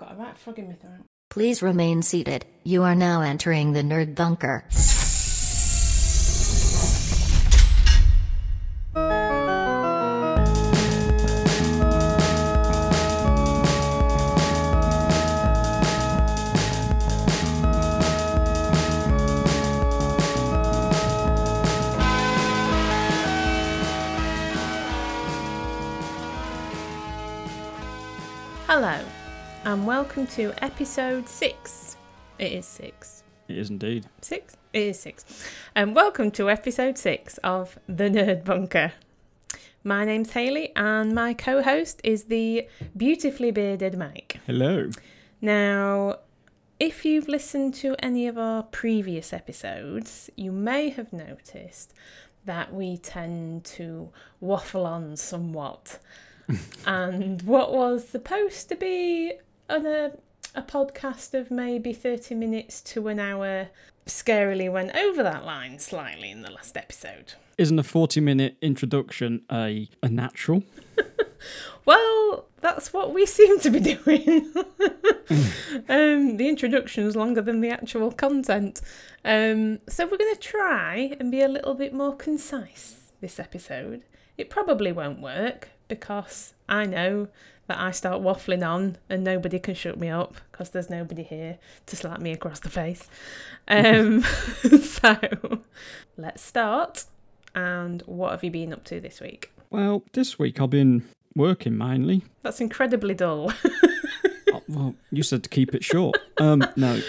got a right frog in my throat. Please remain seated. You are now entering the nerd bunker. To episode six. It is six. It is indeed. Six? It is six. And welcome to episode six of The Nerd Bunker. My name's Haley, and my co host is the beautifully bearded Mike. Hello. Now, if you've listened to any of our previous episodes, you may have noticed that we tend to waffle on somewhat. and what was supposed to be an, a, a podcast of maybe 30 minutes to an hour scarily went over that line slightly in the last episode. Isn't a 40 minute introduction a, a natural? Well, that's what we seem to be doing. um, the introduction is longer than the actual content. Um, so we're going to try and be a little bit more concise this episode. It probably won't work because I know that I start waffling on and nobody can shut me up because there's nobody here to slap me across the face. Um, so let's start. And what have you been up to this week? Well, this week I've been working mainly. That's incredibly dull. Oh, well, you said to keep it short. Um, no,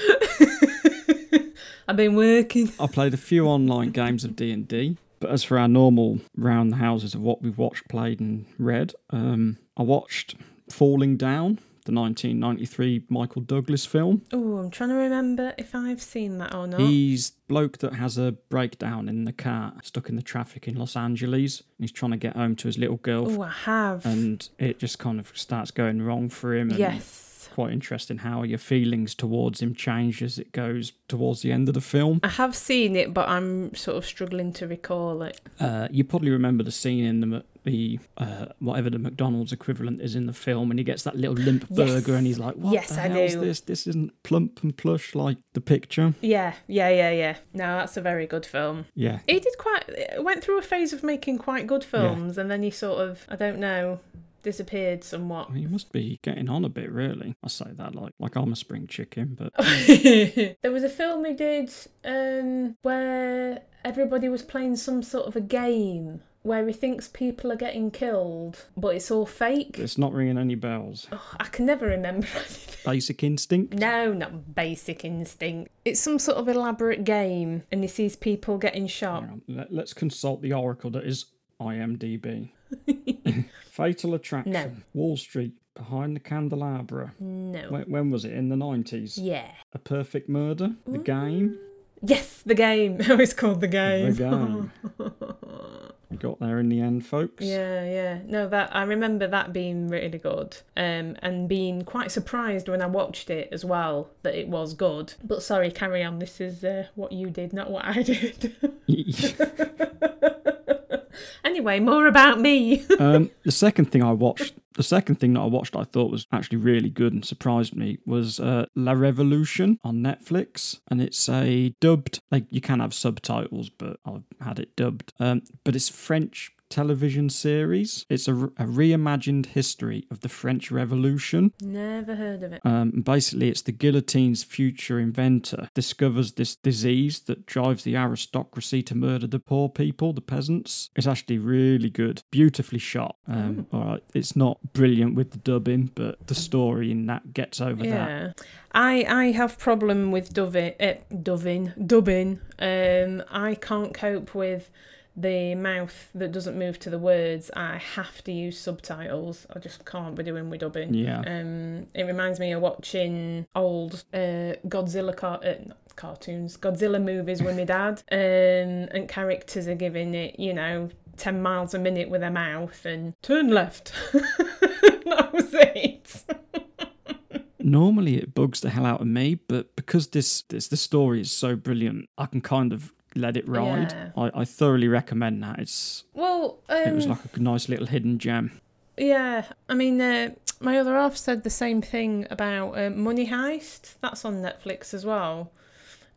I've been working. I played a few online games of D&D. But as for our normal round the houses of what we've watched, played and read, um, I watched Falling Down, the 1993 Michael Douglas film. Oh, I'm trying to remember if I've seen that or not. He's bloke that has a breakdown in the car, stuck in the traffic in Los Angeles. And he's trying to get home to his little girl, Oh, I have. and it just kind of starts going wrong for him. And yes. Quite interesting how your feelings towards him change as it goes towards the end of the film. I have seen it, but I'm sort of struggling to recall it. Uh, you probably remember the scene in the the uh, whatever the McDonald's equivalent is in the film, and he gets that little limp Yes. burger, and he's like, "What Yes, the I hell's do. this? This isn't plump and plush like the picture." Yeah, yeah, yeah, yeah. No, that's a very good film. Yeah, He did quite, went through a phase of making quite good films, and then he sort of, I don't know, disappeared somewhat. he must be getting on a bit, really. I say that like like I'm a spring chicken, but there was a film he did um, where everybody was playing some sort of a game where he thinks people are getting killed, but it's all fake. it's not ringing any bells. Oh, I can never remember anything. Basic instinct. No, not basic instinct. It's some sort of elaborate game, and he sees people getting shot. Let, let's consult the oracle that is IMDb. Fatal Attraction. No. Wall Street. Behind the Candelabra. No. When, when was it? In the 90s? Yeah. A Perfect Murder? The Game? Yes, the game. It was called the game. The Game. We got there in the end, folks. Yeah, yeah. No, that I remember that being really good, um, and being quite surprised when I watched it as well that it was good. But sorry, carry on. This is uh, what you did, not what I did. anyway, more about me. um, the second thing I watched, the second thing that I watched, I thought was actually really good and surprised me was uh, La Revolution on Netflix, and it's a dubbed. Like you can have subtitles, but I've had it dubbed. Um, but it's French television series. It's a, a reimagined history of the French Revolution. Never heard of it. Um, basically, it's the guillotine's future inventor discovers this disease that drives the aristocracy to murder the poor people, the peasants. It's actually really good, beautifully shot. Um, all right, it's not brilliant with the dubbing, but the story in that gets over that. Yeah, I I have problem with dubbing, uh, dubbing, dubbing. Um, I can't cope with the mouth that doesn't move to the words. I have to use subtitles. I just can't be doing with dubbing. Yeah. Um, it reminds me of watching old uh, Godzilla car- uh, cartoons, Godzilla movies with my dad, um, and characters are giving it, you know, 10 miles a minute with their mouth and turn left. that was it. Normally, it bugs the hell out of me, but because this, this the story is so brilliant, I can kind of let it ride. Yeah. I, I thoroughly recommend that. It's Well, um, it was like a nice little hidden gem. yeah. I mean, uh, My other half said the same thing about um, Money Heist. That's on Netflix as well.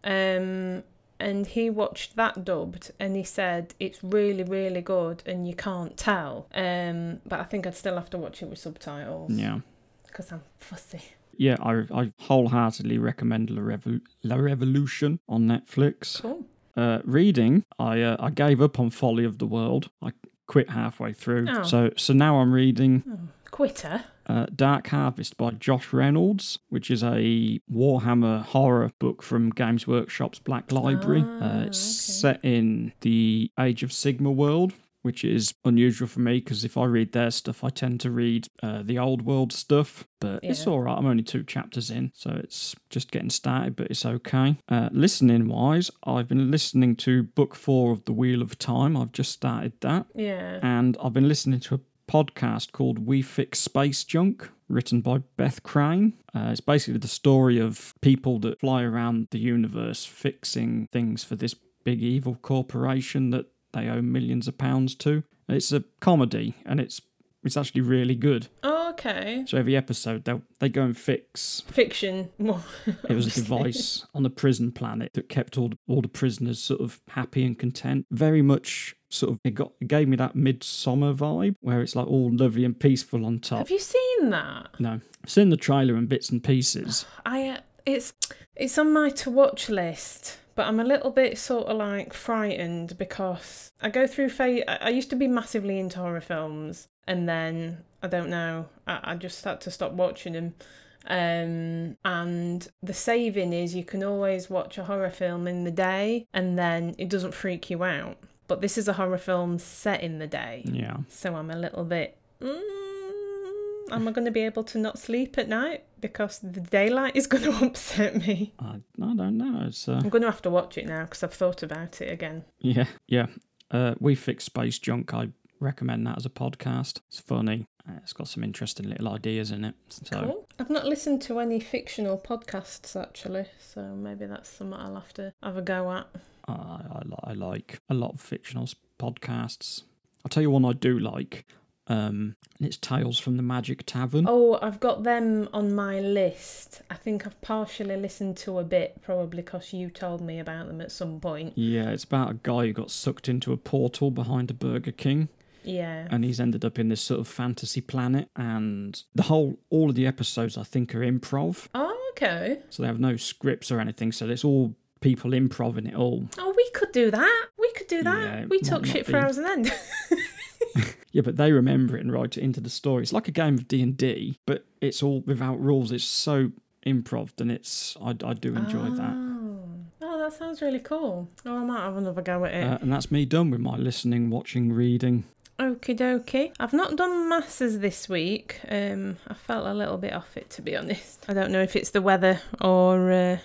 Um, and he watched that dubbed and he said it's really, really good and you can't tell. Um, but I think I'd still have to watch it with subtitles Yeah. because I'm fussy. Yeah, I, I wholeheartedly recommend La, Revol- La Revolution on Netflix. Cool. Uh, reading, I uh, I gave up on Folly of the World. I quit halfway through. Oh. So so now I'm reading Quitter. uh, Dark Harvest by Josh Reynolds, which is a Warhammer horror book from Games Workshop's Black Library. Uh, it's okay. set in the Age of Sigmar world, which is unusual for me because if I read their stuff, I tend to read uh, the old world stuff. But it's all right. I'm only two chapters in, so it's just getting started, but it's okay. Uh, listening wise, I've been listening to book four of The Wheel of Time. I've just started that Yeah. and I've been listening to a podcast called We Fix Space Junk, written by Beth Crane. Uh, it's basically the story of people that fly around the universe fixing things for this big evil corporation that they owe millions of pounds to. It's a comedy, and it's it's actually really good. Oh, okay. So every episode, they they go and fix. Fiction. Well, It was a device on the prison planet that kept all the, all the prisoners sort of happy and content. Very much sort of it got it gave me that Midsommar vibe where it's like all lovely and peaceful on top. Have you seen that? No, I've seen the trailer and bits and pieces. I uh, it's it's on my to watch list, but I'm a little bit sort of like frightened because I go through phase. I used to be massively into horror films, and then I don't know. I, I just had to stop watching them. Um, and the saving is you can always watch a horror film in the day, and then it doesn't freak you out. But this is a horror film set in the day. Yeah, So I'm a little bit. Mm, am I going to be able to not sleep at night because the daylight is going to upset me? I, I don't know. It's uh, I'm going to have to watch it now because I've thought about it again. yeah, yeah. Uh, we fix space junk. I recommend that as a podcast. It's funny. Uh, it's got some interesting little ideas in it. So Cool. I've not listened to any fictional podcasts actually, so maybe that's something I'll have to have a go at. I, I, I like a lot of fictional podcasts. I'll tell you one I do like. Um, and it's Tales from the Magic Tavern. Oh, I've got them on my list. I think I've partially listened to a bit, probably because you told me about them at some point. Yeah, it's about a guy who got sucked into a portal behind a Burger King, Yeah. and he's ended up in this sort of fantasy planet. And the whole, all of the episodes, I think, are improv, Oh, okay. so they have no scripts or anything. So it's all people improving it all. Oh, we could do that. We could do that. Yeah, we took shit be- for hours and end. Yeah, but they remember it and write it into the story. It's like a game of D and D, but it's all without rules. It's so improv, and it's I, I do enjoy that. Oh. oh, that sounds really cool. Oh, I might have another go at it. Uh, and that's me done with my listening, watching, reading. Okie dokie. I've not done masses this week. Um, I felt a little bit off it to be honest. I don't know if it's the weather or uh,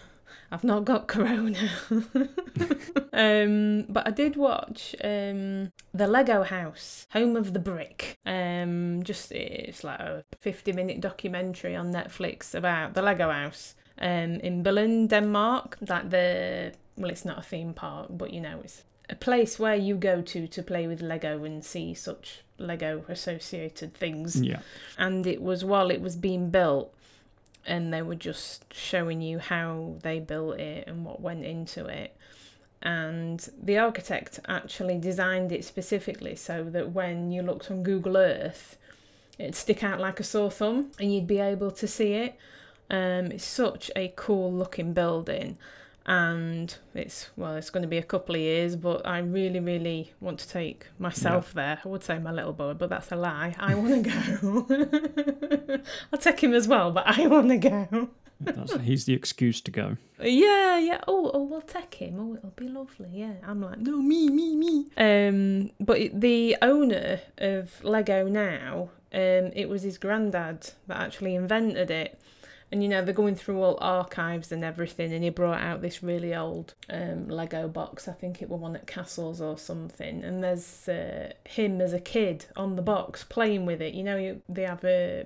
I've not got corona. um, but I did watch um, the Lego House, Home of the Brick. Um, just it's like a fifty-minute documentary on Netflix about the Lego House. Um, in Berlin, Denmark, like the well, it's not a theme park, but you know, it's a place where you go to to play with Lego and see such Lego associated things. Yeah, And it was while it was being built, and they were just showing you how they built it and what went into it. And the architect actually designed it specifically so that when you looked on Google Earth, it'd stick out like a sore thumb and you'd be able to see it. Um, it's such a cool looking building and it's well it's going to be a couple of years but i really really want to take myself there. I would say my little boy but that's a lie. I want to go. I'll take him as well but i want to go. That's, he's the excuse to go. yeah yeah. Oh oh we'll take him. Oh it'll be lovely. Yeah i'm like no me me me. Um but the owner of lego now um it was his granddad that actually invented it and you know they're going through all archives and everything and he brought out this really old um, lego box i think it was one at castles or something and there's uh, him as a kid on the box playing with it you know you, they have uh,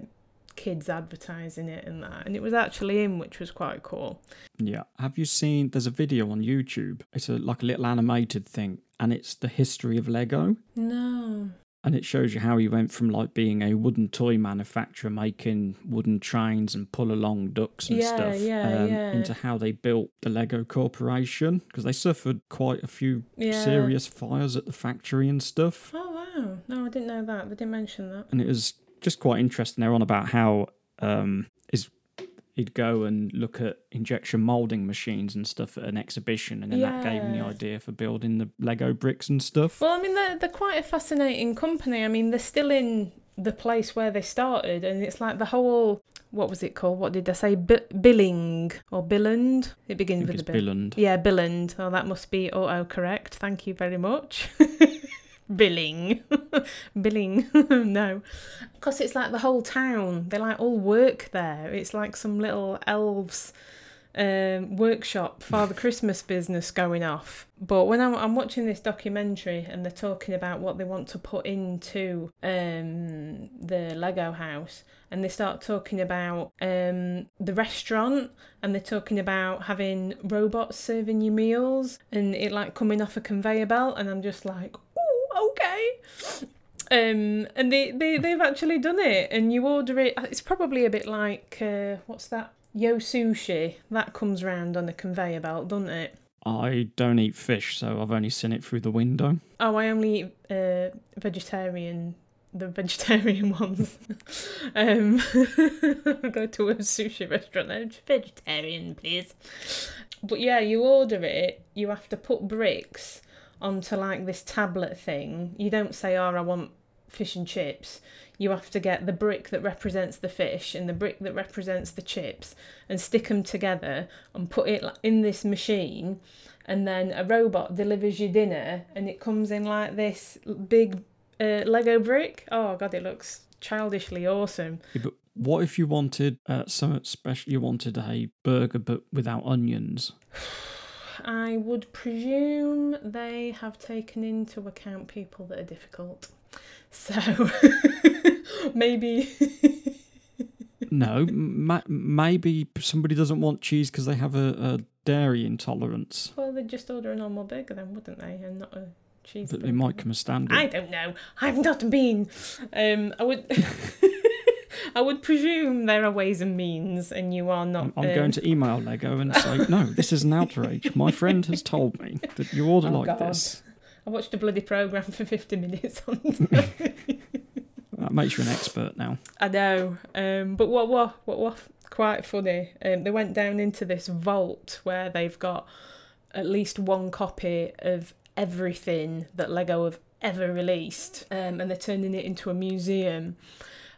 kids advertising it and that and it was actually him which was quite cool Yeah. Have you seen? There's a video on YouTube. It's a like a little animated thing, and it's the history of Lego. no and it shows you how he went from like being a wooden toy manufacturer making wooden trains and pull along ducks and Yeah, stuff yeah, um, yeah. into how they built the Lego Corporation because they suffered quite a few serious fires at the factory and stuff. Oh wow! No, I didn't know that. They didn't mention that. and it was just quite interesting. They're on about how um, is he'd go and look at injection molding machines and stuff at an exhibition, and then that gave him the idea for building the Lego bricks and stuff. Well, I mean, they're they're quite a fascinating company. I mean, they're still in the place where they started, and it's like the whole what was it called? What did they say? B- billing or Billund? It begins with a bill. Billund. Yeah, Billund. Oh, that must be auto correct. Thank you very much. Billing. Billing. no. Because it's like the whole town. They like all work there. It's like some little elves um, workshop Father Christmas business going off. But when I'm, I'm watching this documentary and they're talking about what they want to put into um, the Lego house, and they start talking about um, the restaurant, and they're talking about having robots serving you meals, and it like coming off a conveyor belt, and I'm just like, okay. Um, and they, they, they've actually done it, and you order it. It's probably a bit like, uh, what's that? Yo sushi. That comes round on a conveyor belt, doesn't it? I don't eat fish, so I've only seen it through the window. Oh, I only eat uh, vegetarian, the vegetarian ones. um, go to a sushi restaurant. Vegetarian, please. But yeah, you order it. You have to put bricks onto like this tablet thing. You don't say, "Oh, I want fish and chips." You have to get the brick that represents the fish and the brick that represents the chips and stick them together and put it in this machine and then a robot delivers your dinner and it comes in like this big uh, Lego brick. Oh god, it looks childishly awesome. Yeah, but what if you wanted uh, something special? You wanted a burger but without onions. I would presume they have taken into account people that are difficult. So maybe No, ma- maybe somebody doesn't want cheese because they have a, a dairy intolerance. well they'd just order a normal burger then, wouldn't they? And not a cheese. But they might come as standard. I don't know. I've not been. Um, I would. I would presume there are ways and means, and you are not. I'm, I'm going to email Lego and say, no, this is an outrage. My friend has told me that you order Oh, like God. this. I watched a bloody program for fifty minutes on. That makes you an expert now. I know, um, but what what what what quite funny. Um, they went down into this vault where they've got at least one copy of everything that Lego have ever released, um, and they're turning it into a museum.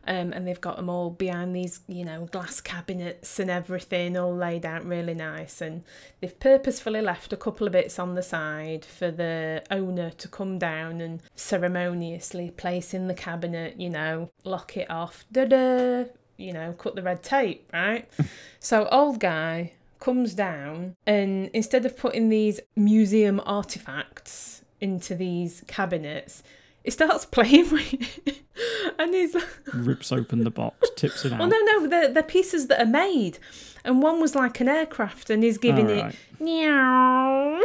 Um, and they've got them all behind these, you know, glass cabinets and everything, all laid out really nice. And they've purposefully left a couple of bits on the side for the owner to come down and ceremoniously place in the cabinet, you know, lock it off, da da, you know, cut the red tape, right? so, old guy comes down and instead of putting these museum artifacts into these cabinets, he starts playing with it. and he's Rips open the box, tips it oh, out. well, no, no, they're, they're pieces that are made. And one was like an aircraft, and he's giving it meow.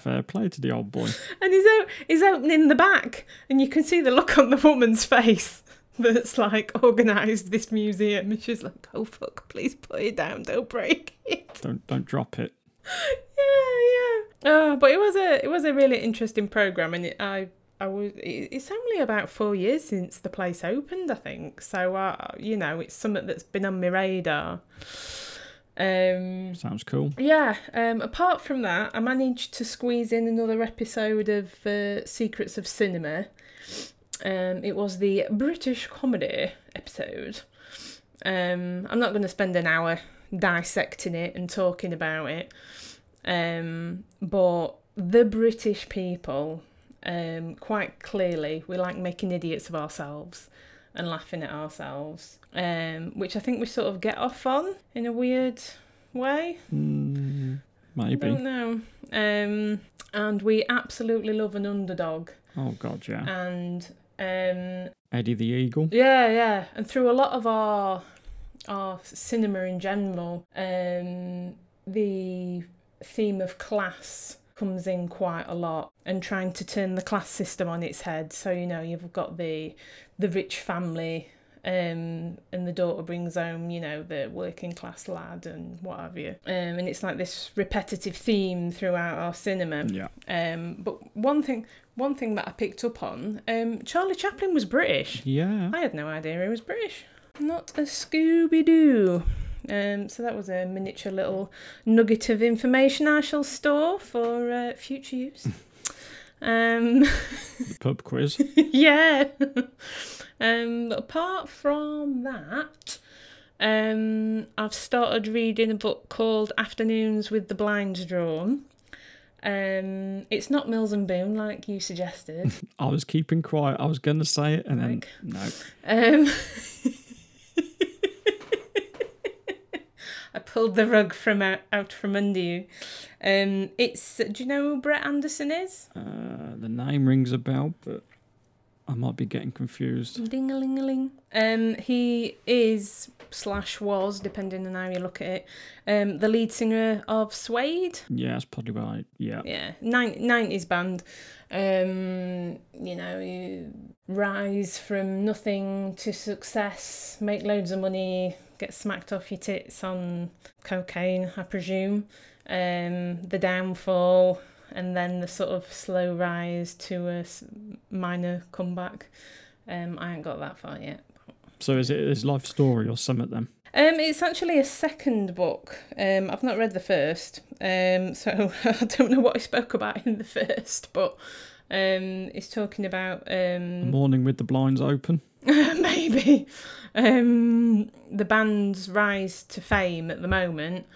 Fair play to the old boy. and he's, o- he's opening the back, and you can see the look on the woman's face that's like organised this museum. And she's like, oh, fuck, please put it down, don't break it. Don't don't drop it. yeah, yeah. Oh, but it was a it was a really interesting program, and it, I I was it's only about four years since the place opened, I think. So uh, you know, it's something that's been on my radar. Um, Sounds cool. yeah. Um, apart from that, I managed to squeeze in another episode of uh, Secrets of Cinema. Um, it was the British comedy episode. Um, I'm not going to spend an hour dissecting it and talking about it. Um, but the British people, um, quite clearly, we like making idiots of ourselves and laughing at ourselves, um, which I think we sort of get off on in a weird way. Mm, I maybe. don't know. Um, and we absolutely love an underdog. Oh god, yeah. And um, Eddie the Eagle. yeah, yeah. And through a lot of our our cinema in general, um, the theme of class comes in quite a lot and trying to turn the class system on its head. So you know you've got the the rich family um, and the daughter brings home, you know, the working class lad and what have you. Um, and it's like this repetitive theme throughout our cinema. Yeah. Um, but one thing, one thing that I picked up on, um, Charlie Chaplin was British. Yeah. I had no idea he was British. Not a Scooby Doo. Um, so that was a miniature little nugget of information I shall store for uh, future use. um, The pub quiz. yeah. um, apart from that, um, I've started reading a book called Afternoons with the Blinds Drawn. Um, it's not Mills and Boon like you suggested. I was keeping quiet. I was going to say it, and then no. Um, I pulled the rug from out, out from under you. Um, it's do you know who Brett Anderson is? Uh, the name rings a bell, but I might be getting confused. Ding a ling a ling. Um, he is slash was, depending on how you look at it, um, the lead singer of Suede. Yeah, that's probably right. Yeah. Yeah, nineties band. Um, you know, you rise from nothing to success, make loads of money, get smacked off your tits on cocaine, I presume. Um, the downfall, and then the sort of slow rise to a minor comeback. Um, I ain't got that far yet. So is it his life story or something then? Um, it's actually a second book. Um, I've not read the first, um, so I don't know what he spoke about in the first, but um, it's talking about The um, morning with the blinds open. maybe um, the band's rise to fame at the moment.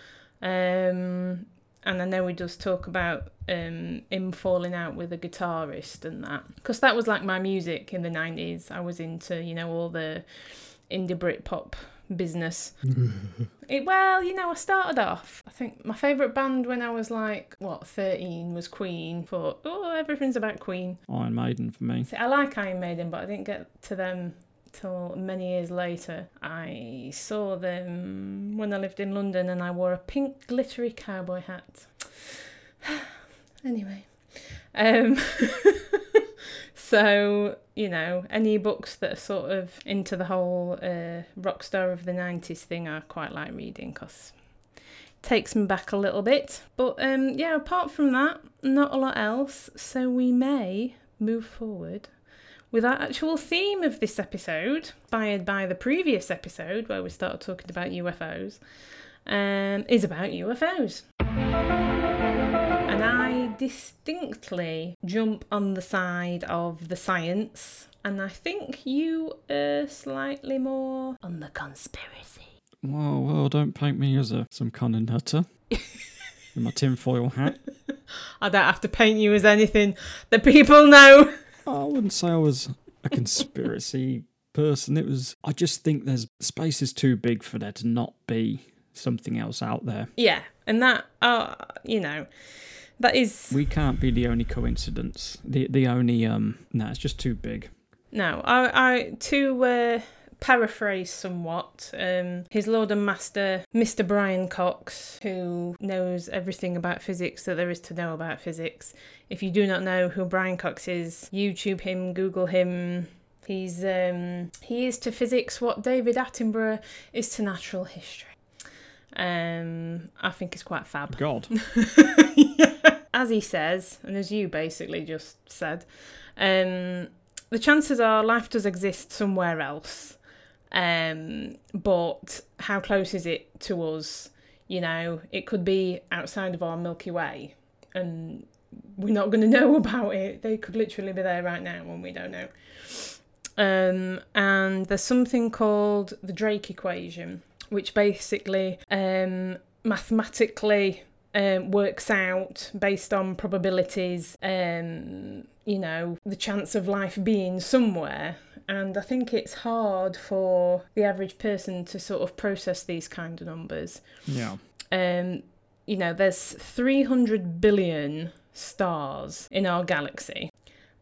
Um, and I know he does talk about um, him falling out with a guitarist and that. Because that was like my music in the 90s. I was into, you know, all the indie Britpop business. it, well, you know, I started off. I think my favourite band when I was like, what, 13 was Queen. Thought, oh, everything's about Queen. Iron Maiden for me. See, I like Iron Maiden, but I didn't get to them till many years later. I saw them when I lived in London and I wore a pink glittery cowboy hat. anyway. Um, so, you know, any books that are sort of into the whole uh, rock star of the 90s thing, I quite like reading because takes me back a little bit. But um, yeah, apart from that, not a lot else. So we may move forward with our actual theme of this episode, inspired by the previous episode where we started talking about UFOs, um, is about UFOs. And I distinctly jump on the side of the science, and I think you are slightly more on the conspiracy. Whoa, whoa, don't paint me as a some kind of nutter. With my tinfoil hat. I don't have to paint you as anything that people know. I wouldn't say I was a conspiracy person. It was I just think there's space is too big for there to not be something else out there. Yeah, and that, uh, you know, that is We can't be the only coincidence. The the only um no, it's just too big. no. I, I to uh, paraphrase somewhat, um, his Lord and Master, Mr. Brian Cox, who knows everything about physics that there is to know about physics. If you do not know who Brian Cox is, YouTube him, Google him. He's um, he is to physics what David Attenborough is to natural history. Um, I think it's quite fab. God. as he says, and as you basically just said, um, the chances are life does exist somewhere else. Um, but how close is it to us? You know, it could be outside of our Milky Way, and we're not going to know about it. They could literally be there right now, and we don't know. Um, and there's something called the Drake equation, which basically um, mathematically um, works out based on probabilities, um, you know, the chance of life being somewhere. And I think it's hard for the average person to sort of process these kind of numbers. Yeah. Um, you know, there's 300 billion stars in our galaxy,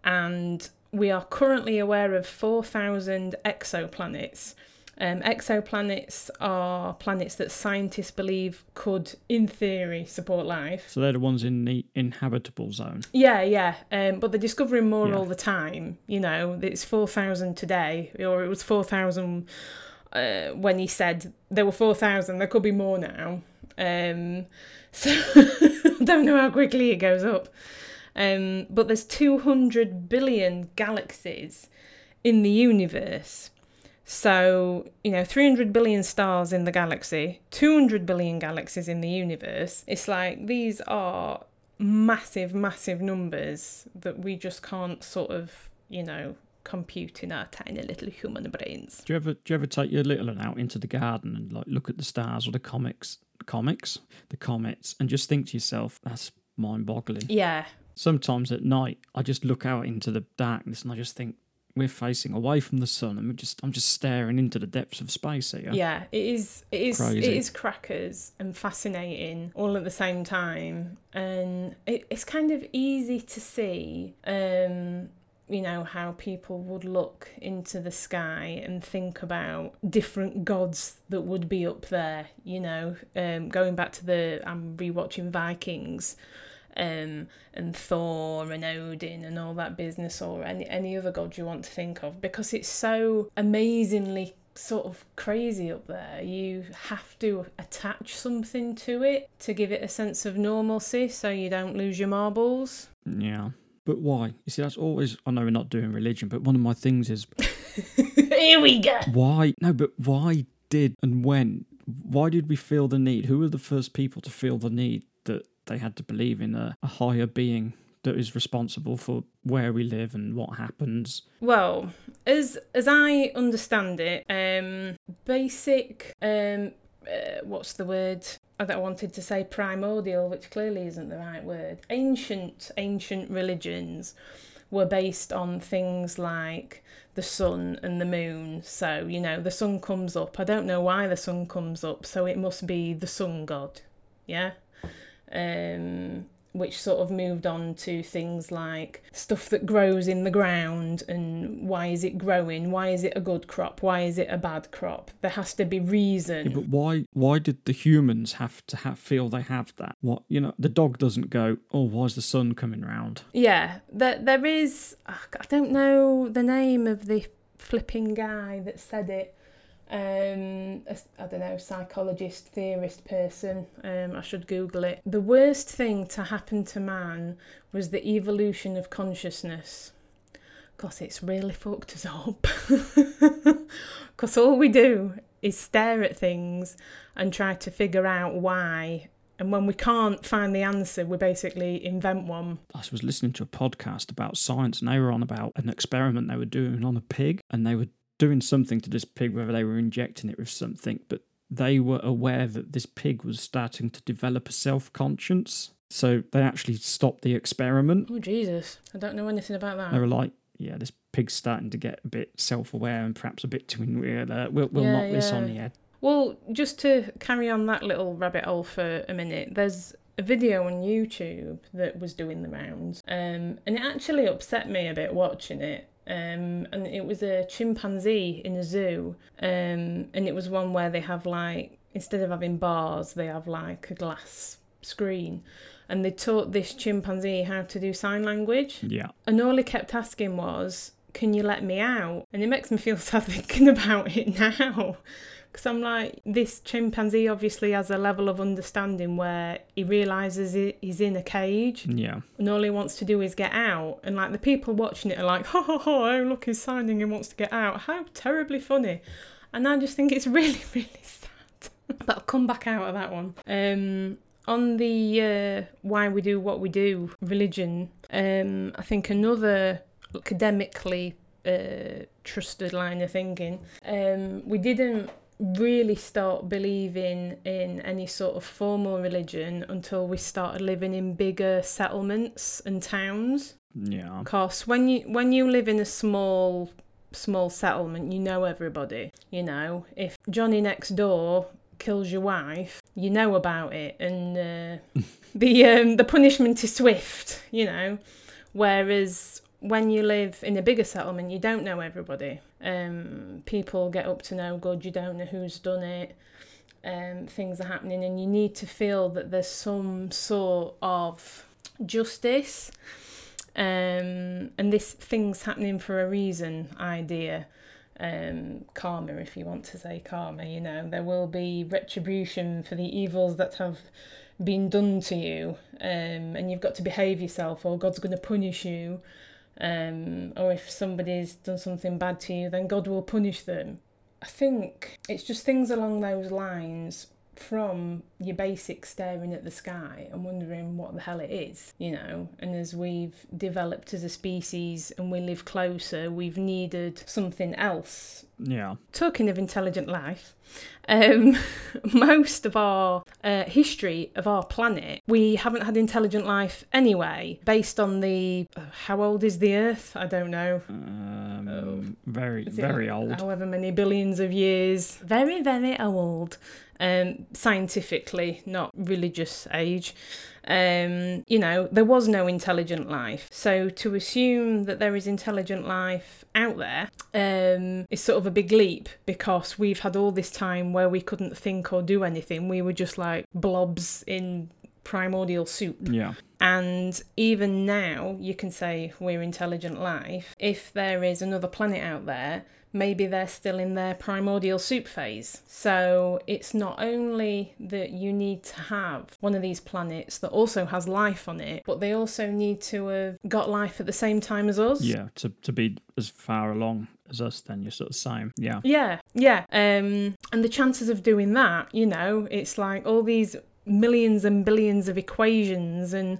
and we are currently aware of 4,000 exoplanets. Um, exoplanets are planets that scientists believe could, in theory, support life. So they're the ones in the inhabitable zone. Yeah, yeah. Um, but they're discovering more Yeah. all the time. You know, it's 4,000 today, or it was 4,000 uh, when he said there were 4,000. There could be more now. Um, so I don't know how quickly it goes up. Um, but there's 200 billion galaxies in the universe. So, you know, 300 billion stars in the galaxy, 200 billion galaxies in the universe. It's like these are massive, massive numbers that we just can't sort of, you know, compute in our tiny little human brains. Do you ever do you ever take your little one out into the garden and like look at the stars or the comics comics, the comets, and just think to yourself, that's mind boggling. Yeah, Sometimes at night I just look out into the darkness and I just think we're facing away from the sun and we're just I'm just staring into the depths of space here. yeah, it is. It is. It Crazy. is crackers and fascinating all at the same time, and it, it's kind of easy to see. Um, you know how people would look into the sky and think about different gods that would be up there. You know, um, going back to the I'm rewatching Vikings. Um, and Thor and Odin and all that business, or any any other god you want to think of, because it's so amazingly sort of crazy up there. You have to attach something to it to give it a sense of normalcy, so you don't lose your marbles. Yeah. But why? You see, that's always. I know we're not doing religion, but one of my things is Here we go. why. No, but why did and when? Why did we feel the need? Who were the first people to feel the need they had to believe in a, a higher being that is responsible for where we live and what happens? Well, as as I understand it, um, basic um, uh, what's the word? That I wanted to say primordial, which clearly isn't the right word. Ancient ancient religions were based on things like the sun and the moon. So you know, the sun comes up. I don't know why the sun comes up, so it must be the sun god. Yeah. Um, which sort of moved on to things like stuff that grows in the ground and why is it growing? Why is it a good crop? Why is it a bad crop? There has to be reason. Yeah, but why? Why did the humans have to have, feel they have that? What you know? The dog doesn't go. Oh, why is the sun coming round? Yeah, there there is. I don't know the name of the flipping guy that said it. Um, a s- I don't know, psychologist, theorist person. Um, I should Google it. The worst thing to happen to man was the evolution of consciousness. Cause it's really fucked us up. Cause all we do is stare at things and try to figure out why. And when we can't find the answer, we basically invent one. I was listening to a podcast about science and they were on about an experiment they were doing on a pig and they were doing something to this pig, whether they were injecting it with something, but they were aware that this pig was starting to develop a self conscience. So they actually stopped the experiment. Oh Jesus! I don't know anything about that. They were like, yeah, this pig's starting to get a bit self aware and perhaps a bit too weird. Uh, we'll we'll Yeah, knock this on yeah. the head. Well, just to carry on that little rabbit hole for a minute, there's a video on YouTube that was doing the rounds, um, and it actually upset me a bit watching it. Um, and it was a chimpanzee in a zoo, um, and it was one where they have like instead of having bars, they have like a glass screen, and they taught this chimpanzee how to do sign language. Yeah. And all he kept asking was, Can you let me out? And it makes me feel sad thinking about it now. Because I'm like, this chimpanzee obviously has a level of understanding where he realises he's in a cage Yeah. and all he wants to do is get out. And like the people watching it are like, ha ha ha, oh, look, he's signing and wants to get out. How terribly funny. And I just think it's really, really sad. but I'll come back out of that one. Um, on the uh, why we do what we do religion, um, I think another academically uh, trusted line of thinking, um, we didn't really start believing in any sort of formal religion until we started living in bigger settlements and towns. Yeah. Because when you when you live in a small small settlement, you know everybody. You know, if Johnny next door kills your wife, you know about it, and uh, the um, the punishment is swift. You know, whereas when you live in a bigger settlement, you don't know everybody. Um, people get up to no good. You don't know who's done it. Um, things are happening, and you need to feel that there's some sort of justice. Um, and this thing's happening for a reason idea um, karma, if you want to say karma. You know, there will be retribution for the evils that have been done to you, um, and you've got to behave yourself, or God's going to punish you. Um, or if somebody's done something bad to you, then God will punish them. I think it's just things along those lines from your basic staring at the sky and wondering what the hell it is, you know. And as we've developed as a species and we live closer, we've needed something else. Yeah. Talking of intelligent life, um, most of our uh, history of our planet, we haven't had intelligent life anyway, based on the. Uh, how old is the Earth? I don't know. Um, very, very old. However many billions of years. Very, very old. Um, scientifically, not religious age. Um, you know, there was no intelligent life. So to assume that there is intelligent life out there um, is sort of a big leap because we've had all this time where we couldn't think or do anything. We were just like blobs in primordial soup. Yeah. And even now, you can say we're intelligent life. If there is another planet out there, maybe they're still in their primordial soup phase. So it's not only that you need to have one of these planets that also has life on it, but they also need to have got life at the same time as us. Yeah. To, to be as far along as us, then you're sort of same. Yeah. Yeah, yeah. Um, and the chances of doing that, you know, it's like all these millions and billions of equations and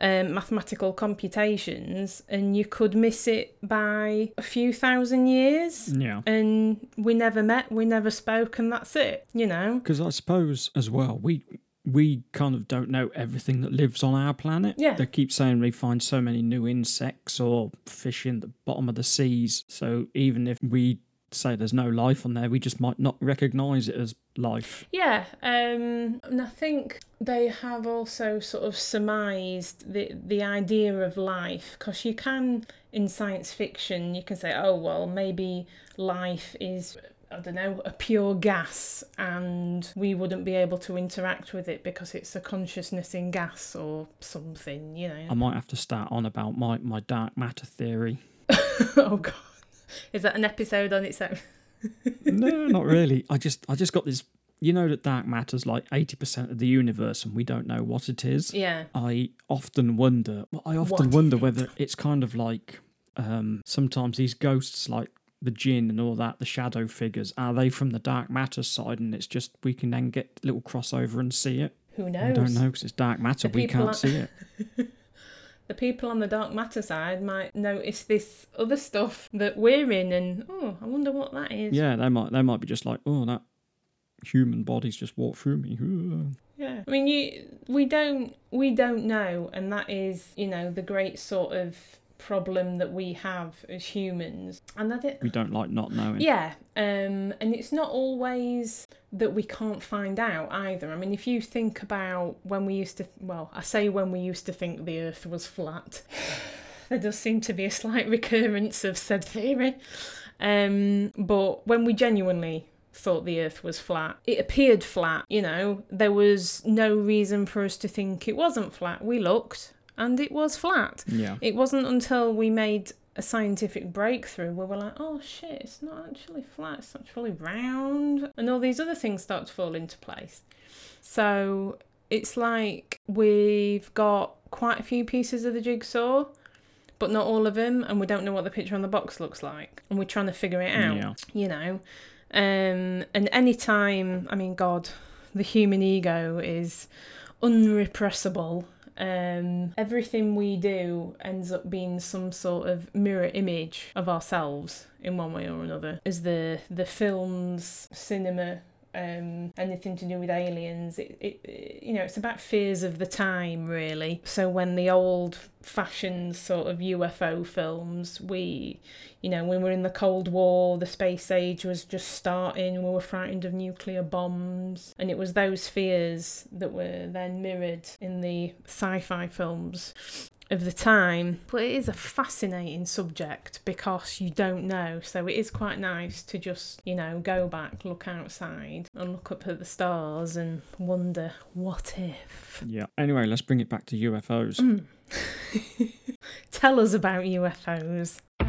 um, mathematical computations, and you could miss it by a few thousand years. Yeah. And we never met, we never spoke, and that's it, you know? Because I suppose as well, we we kind of don't know everything that lives on our planet. Yeah. They keep saying we find so many new insects or fish in the bottom of the seas. So even if we say there's no life on there, we just might not recognise it as life. Yeah, um, and I think they have also sort of surmised the the idea of life because you can in science fiction you can say, oh well, maybe life is. I don't know, a pure gas, and we wouldn't be able to interact with it because it's a consciousness in gas or something, you know. I might have to start on about my, my dark matter theory. oh god, is that an episode on its own? no, not really. I just I just got this you know that dark matter's like 80% of the universe and we don't know what it is. Yeah. I often wonder I often What wonder whether it's kind of like um sometimes these ghosts like the jinn and all that, the shadow figures, are they from the dark matter side and it's just we can then get a little crossover and see it? Who knows? I don't know because it's dark matter, The we can't see it. the people on the dark matter side might notice this other stuff that we're in and oh i wonder what that is Yeah, they might they might be just like, oh that human body's just walked through me. Yeah. i mean you we don't we don't know and that is you know the great sort of problem that we have as humans. And that it We don't like not knowing. yeah um and it's not always that we can't find out either. I mean if you think about when we used to well i say when we used to think the earth was flat. There does seem to be a slight recurrence of said theory. Um but when we genuinely thought the earth was flat it appeared flat you know? There was no reason for us to think it wasn't flat. We looked and it was flat Yeah. it wasn't until we made a scientific breakthrough where we're like, oh shit, it's not actually flat, it's actually round. And all these other things start to fall into place. So it's like we've got quite a few pieces of the jigsaw, but not all of them, and we don't know what the picture on the box looks like. And we're trying to figure it out, Yeah. you know. Um, and any time, I mean, God, the human ego is unrepressible. Um, everything we do ends up being some sort of mirror image of ourselves in one way or another. As the the films, cinema, um, anything to do with aliens, it, it you know it's about fears of the time really. So when the old fashioned sort of UFO films, we you know, when we were in the Cold War, the space age was just starting, we were frightened of nuclear bombs, and it was those fears that were then mirrored in the sci fi films. Of the time. But it is a fascinating subject because you don't know. So it is quite nice to just, you know, go back, look outside, and look up at the stars and wonder, what if? Yeah. Anyway, let's bring it back to UFOs. Mm. Tell us about UFOs. I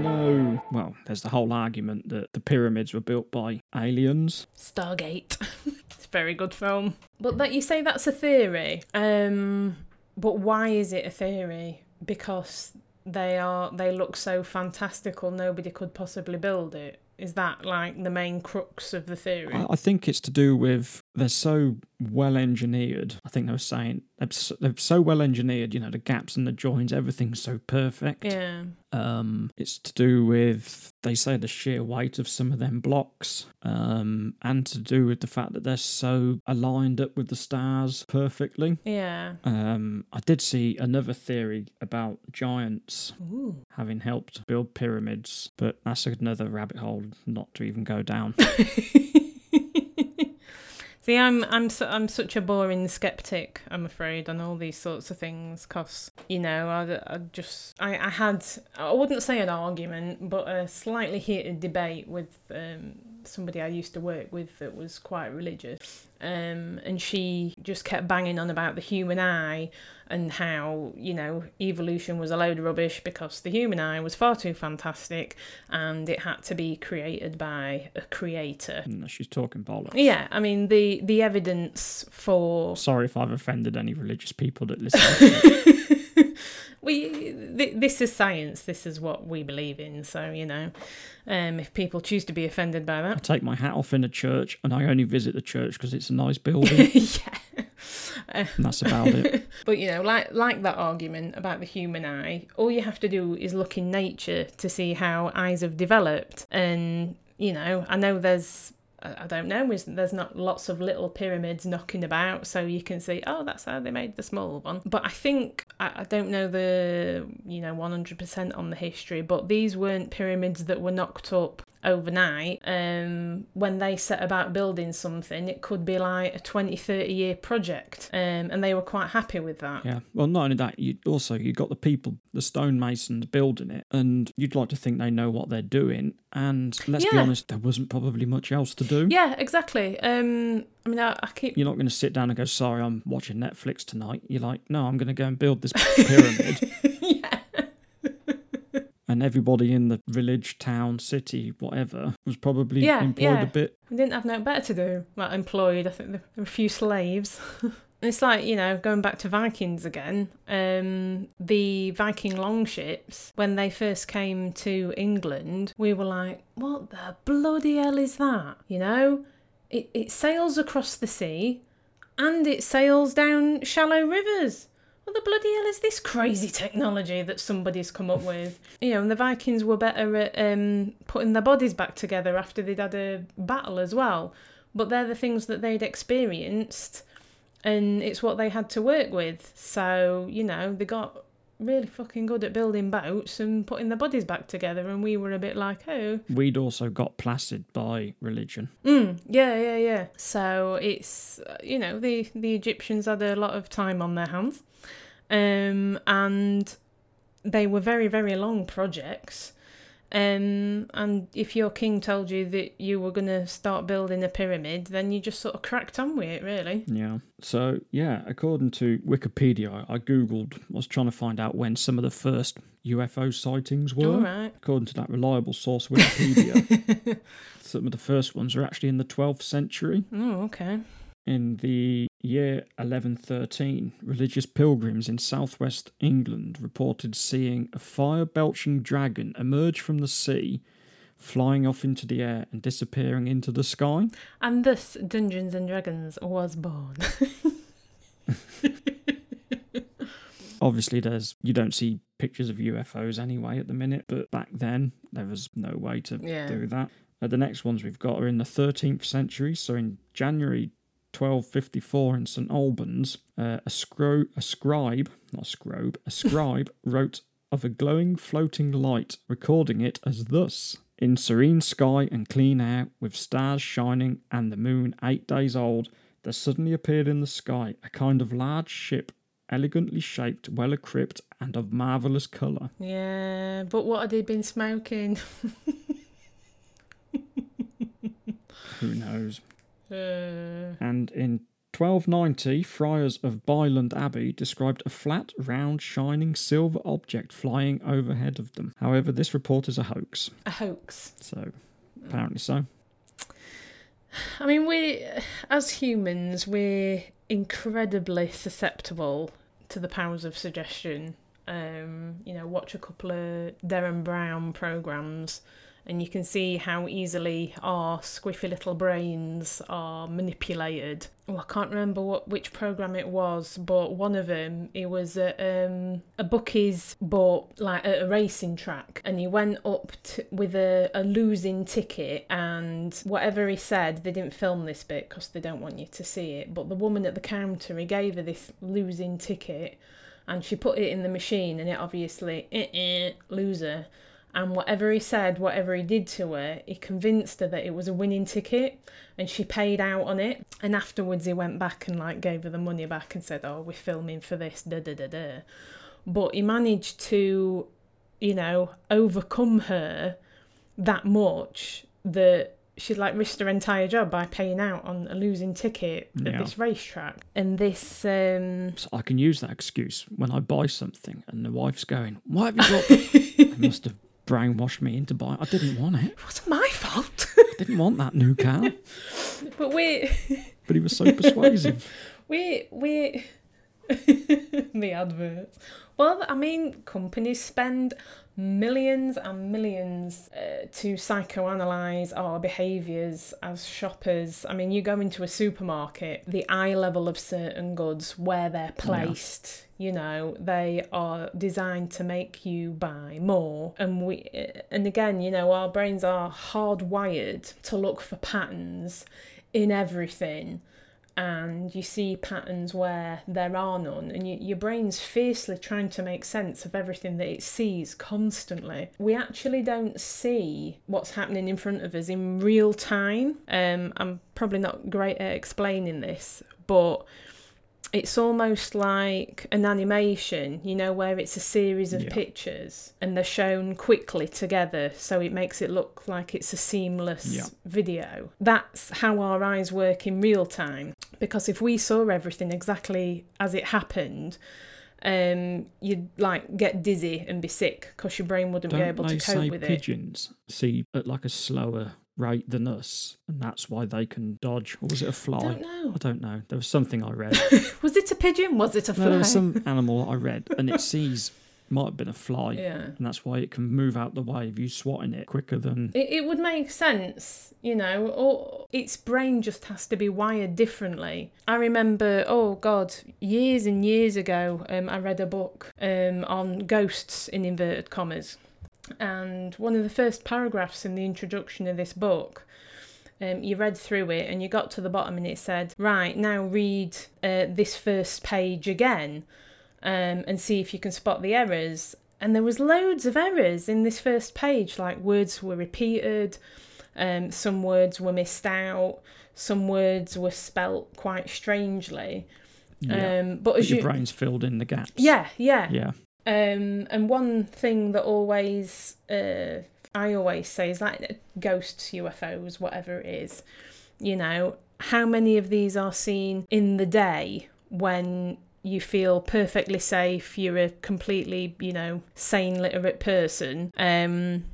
know. Well, there's the whole argument that the pyramids were built by aliens. Stargate. it's a very good film. But that you say that's a theory. Um but why is it a theory? Because they are they look so fantastical nobody could possibly build it. Is that like the main crux of the theory? I, I think it's to do with they're so well engineered. I think they were saying they're so, they're so well engineered. You know, the gaps and the joins, everything's so perfect. yeah. Um, it's to do with they say the sheer weight of some of them blocks, um, and to do with the fact that they're so aligned up with the stars perfectly. Yeah. Um, I did see another theory about giants Ooh. having helped build pyramids, but that's another rabbit hole not to even go down. See, I'm I'm su- I'm such a boring skeptic. I'm afraid on all these sorts of things, cause you know I, I just I, I had I wouldn't say an argument, but a slightly heated debate with um, somebody I used to work with that was quite religious, um, and she just kept banging on about the human eye and how you know evolution was a load of rubbish because the human eye was far too fantastic and it had to be created by a creator. And she's talking bollocks. Yeah, I mean the the evidence for Sorry if I've offended any religious people that listen. we th- this is science. This is what we believe in. So you know, um, if people choose to be offended by that, I take my hat off in a church and I only visit the church because it's a nice building. yeah. that's about it. But you know, like like that argument about the human eye, all you have to do is look in nature to see how eyes have developed. And you know, I know there's I don't know, there's not lots of little pyramids knocking about, so you can see, oh, that's how they made the small one. But I think I, I don't know the you know 100% on the history, but these weren't pyramids that were knocked up overnight um when they set about building something it could be like a 20 30 year project um and they were quite happy with that Yeah. Well, not only that, you also you got the people, the stonemasons building it, and you'd like to think they know what they're doing. And let's be honest, there wasn't probably much else to do. yeah exactly um i mean i, I keep You're not going to sit down and go, "Sorry, I'm watching Netflix tonight." You're like, "No, I'm going to go and build this pyramid." and everybody in the village, town, city, whatever, was probably Yeah, employed yeah. a bit. I didn't have no better to do. Like employed, I think there were a few slaves. it's like you know going back to Vikings again. Um, the Viking longships when they first came to England, we were like, "What the bloody hell is that?" You know, it it sails across the sea, and it sails down shallow rivers. What the bloody hell is this crazy technology that somebody's come up with? You know, and the Vikings were better at um, putting their bodies back together after they'd had a battle as well. But they're the things that they'd experienced, and it's what they had to work with. So, you know, they got really fucking good at building boats and putting their bodies back together, and we were a bit like, oh, We'd also got placid by religion. Mm, yeah, yeah, yeah. So it's uh, you know the the Egyptians had a lot of time on their hands, um, and they were very very long projects. Um, and if your king told you that you were going to start building a pyramid, then you just sort of cracked on with it, really. Yeah. So, yeah, according to Wikipedia, I Googled, I was trying to find out when some of the first UFO sightings were. All right. According to that reliable source, Wikipedia, some of the first ones are actually in the 12th century. Oh, okay. In the year 1113, religious pilgrims in southwest England reported seeing a fire belching dragon emerge from the sea, flying off into the air and disappearing into the sky. And thus, Dungeons and Dragons was born. Obviously, there's you don't see pictures of UFOs anyway at the minute, but back then there was no way to Yeah. do that. Uh, the next ones we've got are in the 13th century. So in January 1254 in St Albans, uh, a, scro- a scribe, not a scrobe, a scribe wrote of a glowing floating light, recording it as thus. In serene sky and clean air, with stars shining and the moon eight days old, there suddenly appeared in the sky a kind of large ship, elegantly shaped, well equipped, and of marvellous colour. Yeah, but what had he been smoking? Who knows? Uh, And in 1290, friars of Byland Abbey described a flat, round, shining silver object flying overhead of them. However, this report is a hoax. a hoax. So, apparently so. I mean, we, as humans, we're incredibly susceptible to the powers of suggestion. Um, you know, watch a couple of Derren Brown programs, and you can see how easily our squiffy little brains are manipulated. Oh, I can't remember what which program it was, but one of them, it was a, um, a bookies bought like at a racing track, and he went up with a, a losing ticket, and whatever he said, they didn't film this bit because they don't want you to see it. But the woman at the counter, he gave her this losing ticket, and she put it in the machine, and it obviously loser. And whatever he said, whatever he did to her, he convinced her that it was a winning ticket and she paid out on it. And afterwards, he went back and like gave her the money back and said, Oh, we're filming for this, da da da da. But he managed to, you know, overcome her that much that she'd like risked her entire job by paying out on a losing ticket at Yeah. this racetrack. And this, um, So I can use that excuse when I buy something and the wife's going, Why have you got. they must have brainwashed me into buying. It. I didn't want it. it wasn't my fault. I didn't want that new car. but we, But he was so persuasive. we, we, the adverts. Well, I mean, companies spend millions and millions uh, to psychoanalyze our behaviors as shoppers. I mean, you go into a supermarket, the eye level of certain goods, where they're placed, you know, they are designed to make you buy more. And we, uh, and again, you know, our brains are hardwired to look for patterns in everything and you see patterns where there are none, and you, your brain's fiercely trying to make sense of everything that it sees constantly. We actually don't see what's happening in front of us in real time. Um, I'm probably not great at explaining this, but it's almost like an animation, you know, where it's a series of Yeah. pictures and they're shown quickly together, so it makes it look like it's a seamless Yeah. video. That's how our eyes work in real time. Because if we saw everything exactly as it happened, um, you'd like get dizzy and be sick because your brain wouldn't be Don't able to cope with it. pigeons see at like a slower rate than us, and that's why they can dodge? Or was it a fly? I Don't know. I don't know. There was something I read. Was it a pigeon? Was it a fly? no, there was some animal I read, and it sees might have been a fly, Yeah. and that's why it can move out the way of you swatting it quicker than. It, it would make sense, you know, or its brain just has to be wired differently. I remember, oh God, years and years ago, um, I read a book um, on ghosts in inverted commas. And one of the first paragraphs in the introduction of this book, um, you read through it and you got to the bottom and it said, right, now read uh, this first page again um, and see if you can spot the errors. And there was loads of errors in this first page, like words were repeated, um, some words were missed out, some words were spelt quite strangely. Yeah. Um, but but as your you, brain's filled in the gaps. yeah, yeah, Yeah. Um, and one thing that always uh, I always say is like ghosts, UFOs, whatever it is. You know, how many of these are seen in the day when you feel perfectly safe, you're a completely, you know, sane, literate person, um,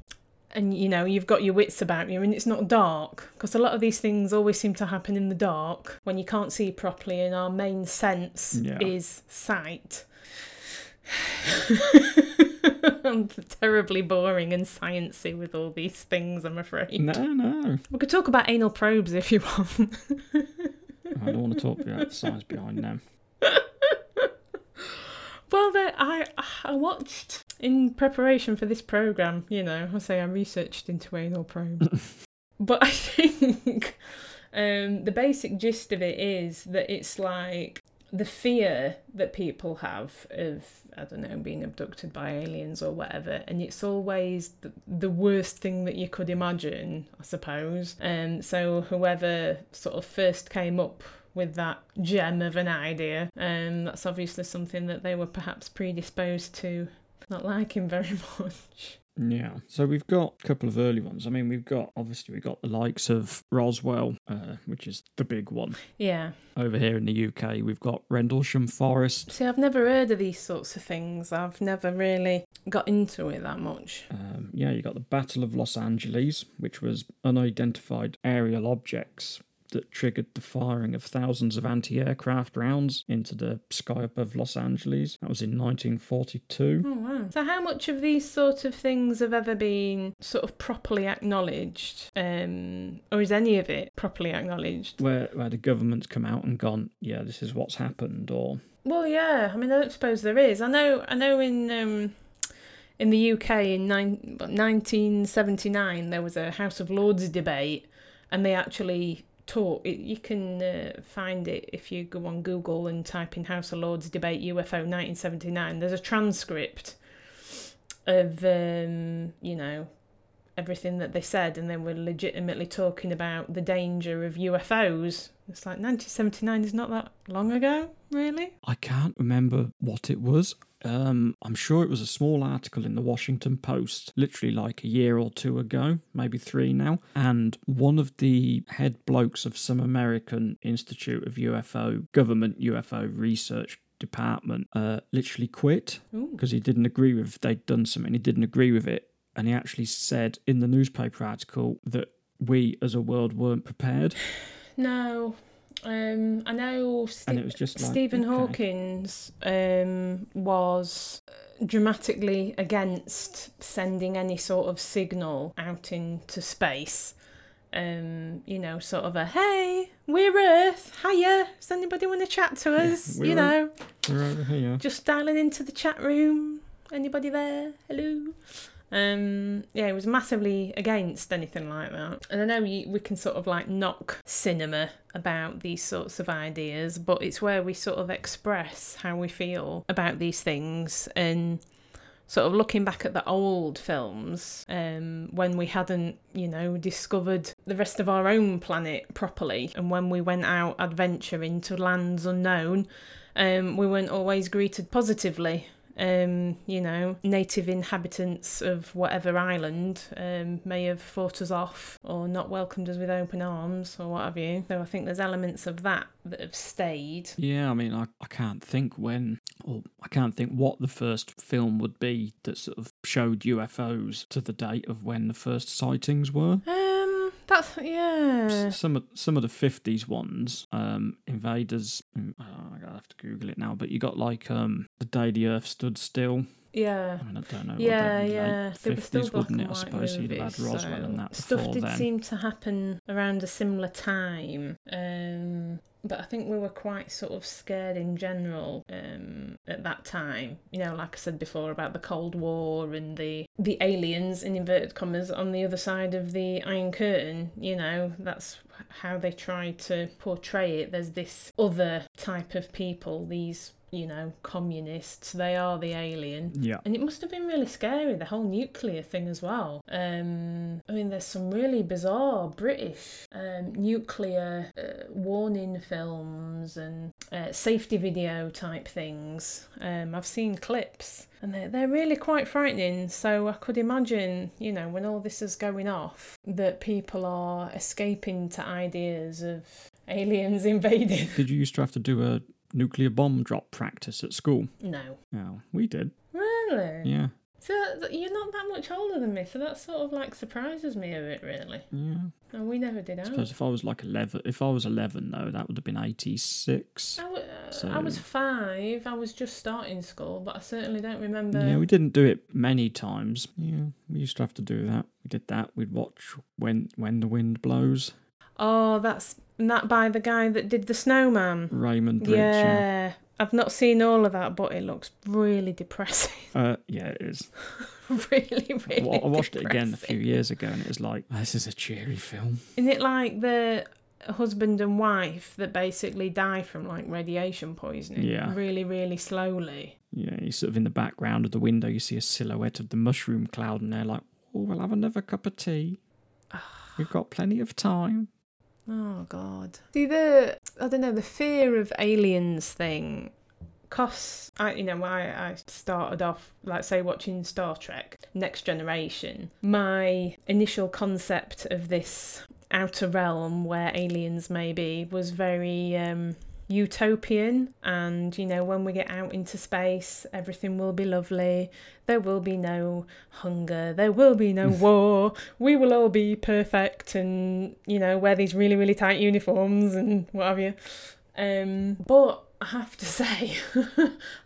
and you know you've got your wits about you, and it's not dark because a lot of these things always seem to happen in the dark when you can't see properly, and our main sense Yeah. is sight. I'm terribly boring and sciencey with all these things, I'm afraid. No, no. We could talk about anal probes if you want. I don't want to talk about the science behind them. well, I I watched in preparation for this program. You know, I say I researched into anal probes, but I think um, the basic gist of it is that it's like the fear that people have of I don't know being abducted by aliens or whatever, and it's always the, the worst thing that you could imagine, I suppose. And so whoever sort of first came up with that gem of an idea. Um, that's obviously something that they were perhaps predisposed to not liking very much. Yeah. So we've got a couple of early ones. I mean, we've got obviously we've got the likes of Roswell, uh, which is the big one Yeah. over here in the UK. We've got Rendlesham Forest. See, I've never heard of these sorts of things. I've never really got into it that much. Um, yeah, you got the Battle of Los Angeles, which was unidentified aerial objects that triggered the firing of thousands of anti-aircraft rounds into the sky above Los Angeles. That was in 1942. Oh, wow. So, how much of these sort of things have ever been sort of properly acknowledged? Um, or is any of it properly acknowledged? Where, where the government's come out and gone, yeah, this is what's happened, or Well, yeah. I mean, I don't suppose there is. I know. I know in um, in the UK in nine, 1979 there was a House of Lords debate, and they actually taught. It, you can uh, find it if you go on Google and type in House of Lords debate UFO 1979. There's a transcript of um, you know everything that they said, and they were legitimately talking about the danger of UFOs. It's like 1979 is not that long ago, really. I can't remember what it was. Um, I'm sure it was a small article in the Washington Post, literally like a year or two ago, maybe three now. And one of the head blokes of some American Institute of UFO, government UFO research department, uh, literally quit because he didn't agree with they'd done something. He didn't agree with it, and he actually said in the newspaper article that we as a world weren't prepared. No. Um, I know Ste- And it was just like, Stephen okay. Hawkins um, was dramatically against sending any sort of signal out into space. Um, you know, sort of a hey, we're Earth, hiya. Does anybody want to chat to us? we're you know, We're over here. just dialing into the chat room. Anybody there? Hello. Um, yeah, he was massively against anything like that. And I know you, we can sort of like knock cinema about these sorts of ideas, but it's where we sort of express how we feel about these things and sort of looking back at the old films um, when we hadn't, you know, discovered the rest of our own planet properly and when we went out adventuring to lands unknown, um, we weren't always greeted positively. Um, you know, native inhabitants of whatever island um, may have fought us off or not welcomed us with open arms or what have you. So I think there's elements of that that have stayed. Yeah, I mean, I, I can't think when, or I can't think what the first film would be that sort of showed UFOs to the date of when the first sightings were. Um, that's yeah. Some of some of the fifties ones, um, invaders. mm, oh, I have to Google it now, but you got like um, the day the Earth stood still. Yeah. I mean, I don't know. Yeah, yeah. They were still fifties, black wouldn't it? I suppose you'd have movies, had Roswell so and that Stuff did then. seem to happen around a similar time. Um, but I think we were quite sort of scared in general um, at that time. You know, like I said before about the Cold War and the the aliens in inverted commas on the other side of the Iron Curtain. You know, that's how they try to portray it. There's this other type of people, these you know communists. They are the alien. Yeah. And it must have been really scary, the whole nuclear thing as well. Um, I mean, there's some really bizarre British um, nuclear uh, warning films and uh, safety video type things. Um, I've seen clips. And they're, they're really quite frightening. So I could imagine, you know, when all this is going off, that people are escaping to ideas of aliens invading. Did you used to have to do a nuclear bomb drop practice at school? no. No, we did. Really? Yeah. So you're not that much older than me, so that sort of like surprises me a bit, really. Yeah. No, we never did I suppose if I was like 11, if I was 11 though, that would have been 86. I, w- uh, So- I was five. I was just starting school, but I certainly don't remember. Yeah, we didn't do it many times. Yeah, we used to have to do that. We did that. We'd watch when when the wind blows. Oh, that's that by the guy that did the snowman. Raymond Briggs. Yeah. I've not seen all of that, but it looks really depressing. Uh, yeah, it is. really, really. Well, I watched it again a few years ago, and it was like, this is a cheery film. Isn't it like the husband and wife that basically die from like radiation poisoning? Yeah. Really, really slowly. Yeah, you sort of in the background of the window, you see a silhouette of the mushroom cloud, and they're like, oh, we'll have another cup of tea. We've got plenty of time. Oh God. See the I don't know the fear of aliens thing. Cause I, you know, I, I started off, like say, watching Star Trek Next Generation. My initial concept of this outer realm where aliens may be was very um, utopian and you know when we get out into space everything will be lovely. There will be no hunger. There will be no war. We will all be perfect and you know wear these really really tight uniforms and what have you. Um but I have to say,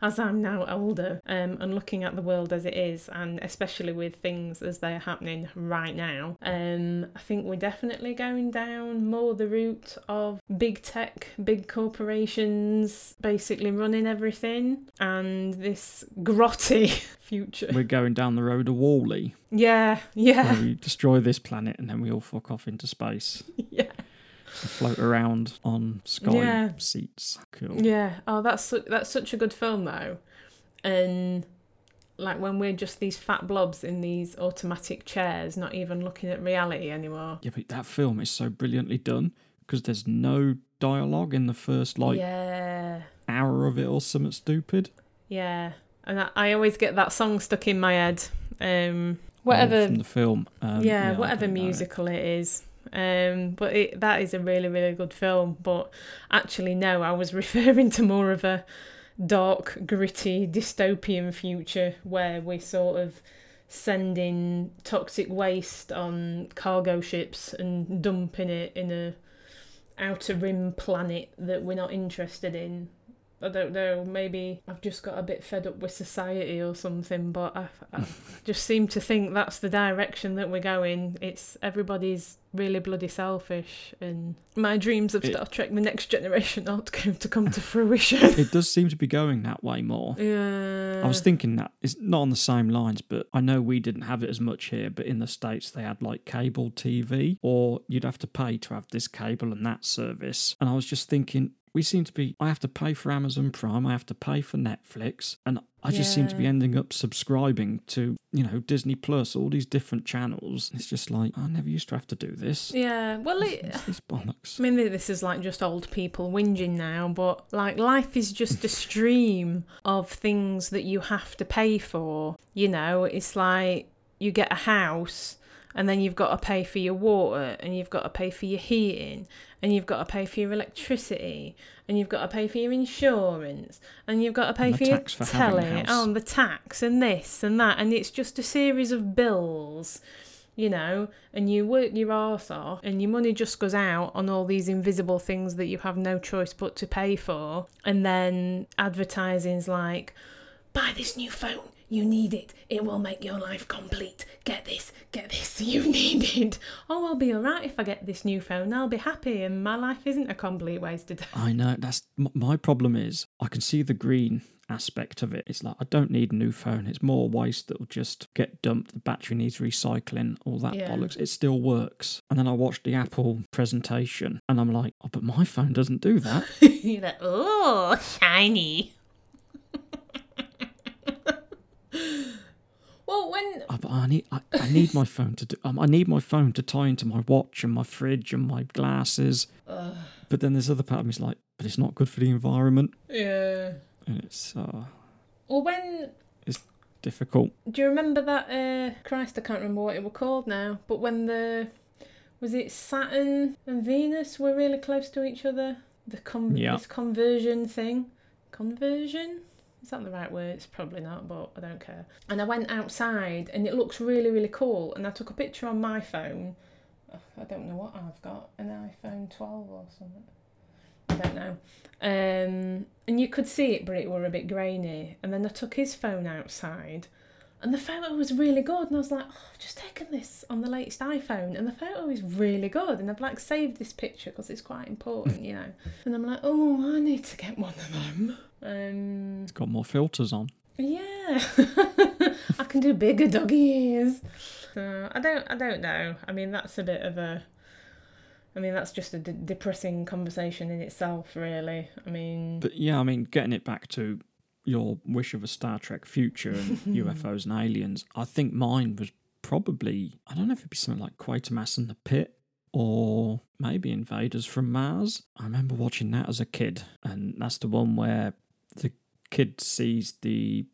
as I'm now older um, and looking at the world as it is, and especially with things as they are happening right now, um, I think we're definitely going down more the route of big tech, big corporations basically running everything, and this grotty future. We're going down the road of WALL-E, Yeah, yeah, where we destroy this planet and then we all fuck off into space. yeah. Float around on sky Yeah. seats. Cool. Yeah. Oh, that's that's such a good film though, and like when we're just these fat blobs in these automatic chairs, not even looking at reality anymore. Yeah, but that film is so brilliantly done because there's no dialogue in the first like yeah. hour of it or something stupid. Yeah. And I, I always get that song stuck in my head. Um, Oh, whatever. from the film. Um, yeah, I whatever don't know it. musical it is. Um, but it, that is a really, really good film. But actually, no, I was referring to more of a dark, gritty, dystopian future where we're sort of sending toxic waste on cargo ships and dumping it in a outer rim planet that we're not interested in. I don't know. Maybe I've just got a bit fed up with society or something, but I, I just seem to think that's the direction that we're going. It's everybody's really bloody selfish, and my dreams of It- Star Trek: The Next Generation aren't going to come to fruition. It does seem to be going that way more. yeah, I was thinking that it's not on the same lines, but I know we didn't have it as much here. But in the states, they had like cable TV, or you'd have to pay to have this cable and that service. And I was just thinking, we seem to be. I have to pay for Amazon Prime. I have to pay for Netflix, and I just seem to be ending up subscribing to you know Disney Plus, all these different channels. It's just like I never used to have to do this. yeah. Well, it, It's this bollocks. I mean, this is like just old people whinging now, but like life is just a stream of things that you have to pay for. You know, it's like you get a house and then you've got to pay for your water and you've got to pay for your heating and you've got to pay for your electricity and you've got to pay for your insurance and you've got to pay for your for telly oh, and the tax and this and that and it's just a series of bills you know, and you work your arse off, and your money just goes out on all these invisible things that you have no choice but to pay for. And then advertising's like, buy this new phone, you need it, it will make your life complete. Get this, get this, you need it. Oh, I'll be alright if I get this new phone, I'll be happy, and my life isn't a complete waste of time. I know that's my problem is I can see the green aspect of it. It's like I don't need a new phone. It's more waste that'll just get dumped. The battery needs recycling, all that Yeah. bollocks. It still works. And then I watched the Apple presentation and I'm like, oh, but my phone doesn't do that. You're like, oh, shiny. well, when but I need I, I need my phone to do. Um, I need my phone to tie into my watch and my fridge and my glasses. But then there's other part of like, but it's not good for the environment, yeah. and it's uh, Well, when it's difficult. do you remember that? Uh, Christ, I can't remember what it was called now. But when the was it Saturn and Venus were really close to each other, the con- Yeah. this conversion thing, conversion. Is that the right word? It's probably not, but I don't care. And I went outside, and it looks really, really cool. And I took a picture on my phone. I don't know what I've got, an iPhone 12 or something. I don't know. Um, and you could see it, but it were a bit grainy. And then I took his phone outside, and the photo was really good. And I was like, oh, I've just taken this on the latest iPhone, and the photo is really good. And I've like saved this picture because it's quite important, you know. And I'm like, oh, I need to get one of them. Um, It's got more filters on. yeah, I can do bigger doggy ears. So I don't, I don't know. I mean, that's a bit of a. I mean, that's just a de- depressing conversation in itself, really. I mean, But yeah, I mean, getting it back to your wish of a Star Trek future and UFOs and aliens, I think mine was probably I don't know if it'd be something like Quatermass and the Pit or maybe Invaders from Mars. I remember watching that as a kid, and that's the one where the kid sees the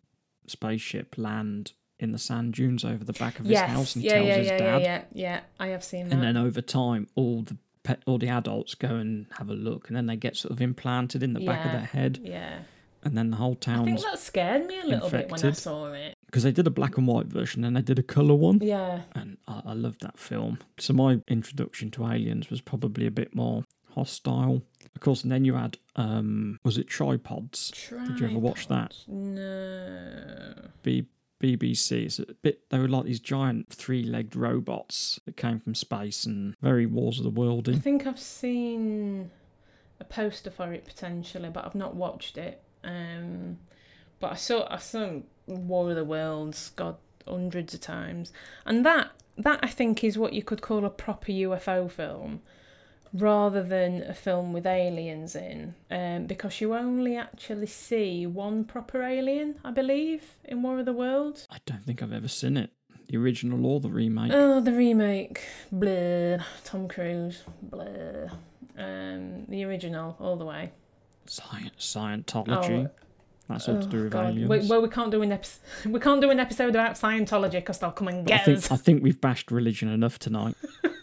spaceship land in the sand dunes over the back of his yes. house and yeah, tells yeah, his yeah, dad. yeah, yeah, yeah. I have seen that. And then over time, all the pe- all the adults go and have a look, and then they get sort of implanted in the back of their head, yeah. and then the whole town. I think that scared me a little bit when I saw it. because they did a black and white version, and they did a color one. Yeah. and I, I loved that film. So my introduction to aliens was probably a bit more hostile. Of course, and then you had um, was it tripods? Did you ever watch that? No. B- BBC. It's a bit. They were like these giant three-legged robots that came from space and very Wars of the World. I think I've seen a poster for it potentially, but I've not watched it. Um, but I saw I saw War of the Worlds, God, hundreds of times, and that that I think is what you could call a proper UFO film, rather than a film with aliens in, um, because you only actually see one proper alien, I believe, in War of the Worlds. I don't think I've ever seen it, the original or the remake. Oh, the remake, blah. Tom Cruise, blah. Um, the original, all the way. Sci- Scientology. That's all to do with Oh, God. aliens. We, well, we can't do an episode. We can't do an episode about Scientology because they'll come and But I get think us. I think we've bashed religion enough tonight.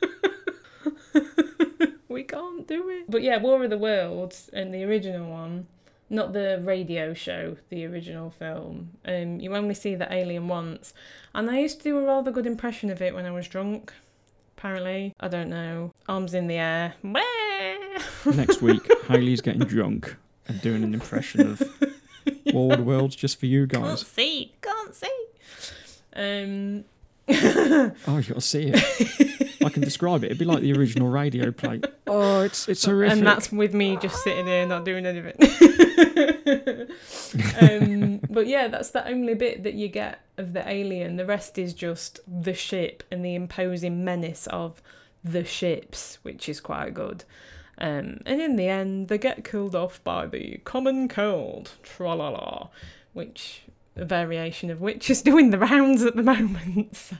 we can't do it. But yeah, War of the Worlds and the original one, not the radio show, the original film. Um, you only see the alien once, and I used to do a rather good impression of it when I was drunk. Apparently, I don't know. Arms in the air. Next week, Haley's getting drunk and doing an impression of War of the Worlds just for you guys. Can't see. Can't see. Um. Oh, you'll see it. I can describe it. It'd be like the original radio play. Oh, it's it's horrific. And that's with me just sitting there not doing anything. um, but yeah, that's the only bit that you get of the alien. The rest is just the ship and the imposing menace of the ships, which is quite good. Um, and in the end, they get killed off by the common cold, tra la la, which a variation of which is doing the rounds at the moment. So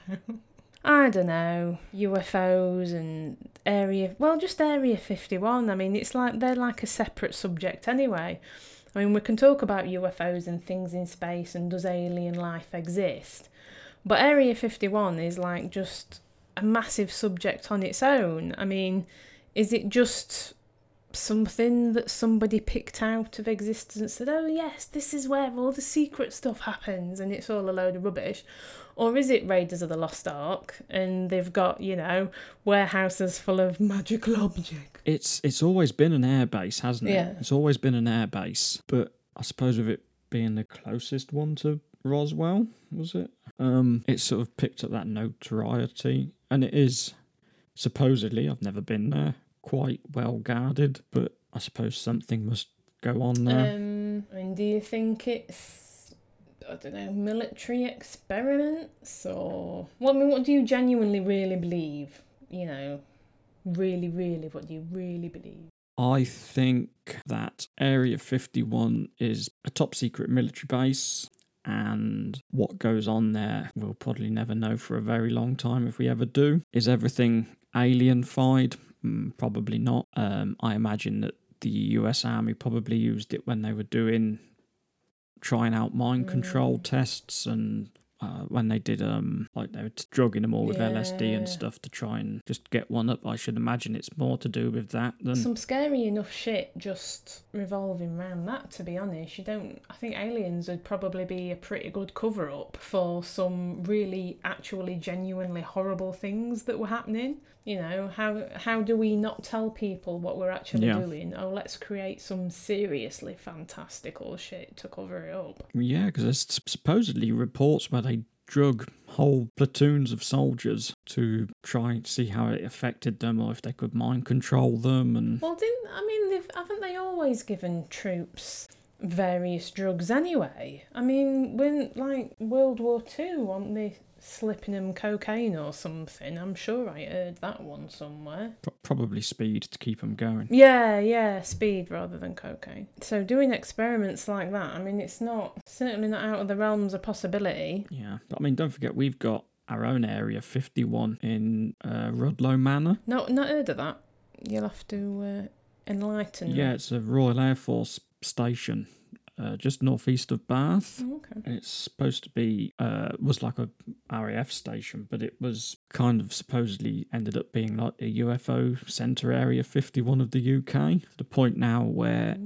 I don't know UFOs and area. Well, just Area Fifty One. I mean, it's like they're like a separate subject anyway. I mean, we can talk about UFOs and things in space and does alien life exist, but Area Fifty One is like just a massive subject on its own. I mean, is it just something that somebody picked out of existence said, oh, yes, this is where all the secret stuff happens and it's all a load of rubbish? Or is it Raiders of the Lost Ark and they've got, you know, warehouses full of magical objects? It's it's always been an air base, hasn't it? Yeah. It's always been an air base. But I suppose with it being the closest one to Roswell, was it? Um, it sort of picked up that notoriety, and it is supposedly I've never been there, quite well guarded. But I suppose something must go on there. Um, I mean, do you think it's, I don't know, military experiments or. Well, I mean, what do you genuinely really believe? You know, really, really, what do you really believe? I think that Area 51 is a top secret military base, and what goes on there we'll probably never know for a very long time if we ever do. Is everything alienified? Mm, probably not. Um, I imagine that the US Army probably used it when they were doing trying out mind control tests and uh, when they did um like they were drugging them all with LSD and stuff to try and just get one up. I should imagine it's more to do with that than Some scary enough shit just revolving around that, to be honest. You don't. I think aliens would probably be a pretty good cover up for some really, actually, genuinely horrible things that were happening. You know, how how do we not tell people what we're actually Yeah. doing? Oh, let's create some seriously fantastical shit to cover it up. Yeah, because there's supposedly reports where they drug whole platoons of soldiers to try and see how it affected them or if they could mind control them. And Well, didn't I mean? They've, haven't they always given troops various drugs anyway? I mean, when like World War Two, weren't they slipping them cocaine or something? I'm sure I heard that one somewhere. pro- probably speed to keep them going. Yeah, yeah, speed rather than cocaine. So doing experiments like that, I mean, it's not certainly not out of the realms of possibility. Yeah, but I mean, don't forget we've got our own area 51 in uh, Rudloe Manor. No, not heard of that. You'll have to uh, enlighten. me. Yeah, it's a Royal Air Force station uh, just northeast of Bath. Oh, Okay. And it's supposed to be uh was like a RAF station, but it was kind of supposedly ended up being like a UFO center area 51 of the UK. The point now where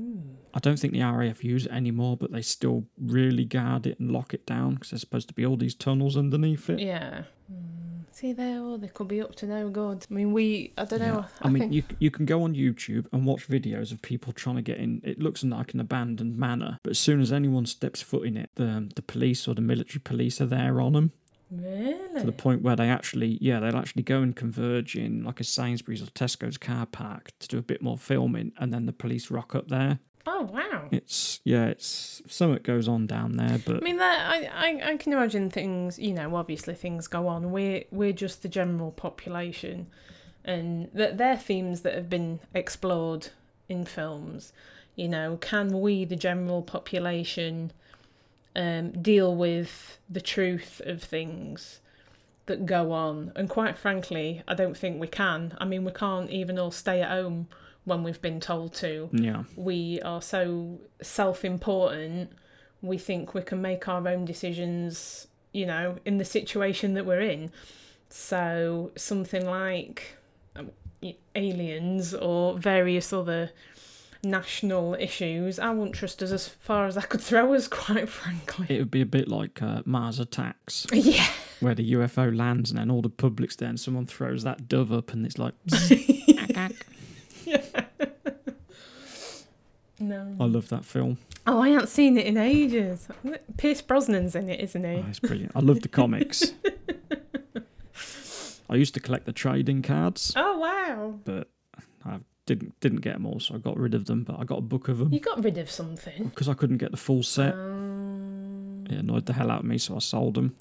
I don't think the RAF use it anymore, but they still really guard it and lock it down because there's supposed to be all these tunnels underneath it. Yeah. Mm. See there, oh, they could be up to no good. I mean, we, I don't Yeah. know. I, mean, think, you you can go on YouTube and watch videos of people trying to get in. It looks like an abandoned manor, but as soon as anyone steps foot in it, the the police or the military police are there on them really? to the point where they actually, yeah, they'll actually go and converge in like a Sainsbury's or Tesco's car park to do a bit more filming, and then the police rock up there. Oh wow. It's yeah, it's something goes on down there, but I mean, that I, I, I can imagine things. You know, obviously things go on. We're we're just the general population, and that they're themes that have been explored in films. You know, can we, the general population, um, deal with the truth of things that go on? And quite frankly, I don't think we can. I mean, we can't even all stay at home when we've been told to yeah, we are so self important, we think we can make our own decisions, you know, in the situation that we're in. So, something like um, aliens or various other national issues, I wouldn't trust us as far as I could throw us, quite frankly. it would be a bit like uh, Mars Attacks, Yeah. where the UFO lands and then all the public's there, and someone throws that dove up, and it's like, No. I love that film. Oh, I haven't seen it in ages. Pierce Brosnan's in it, isn't he? Oh, it's brilliant. I love the comics. I used to collect the trading cards, Oh, wow. but I didn't didn't get them all, so I got rid of them. But I got a book of them You got rid of something. because I couldn't get the full set. Um, It annoyed the hell out of me, so I sold them.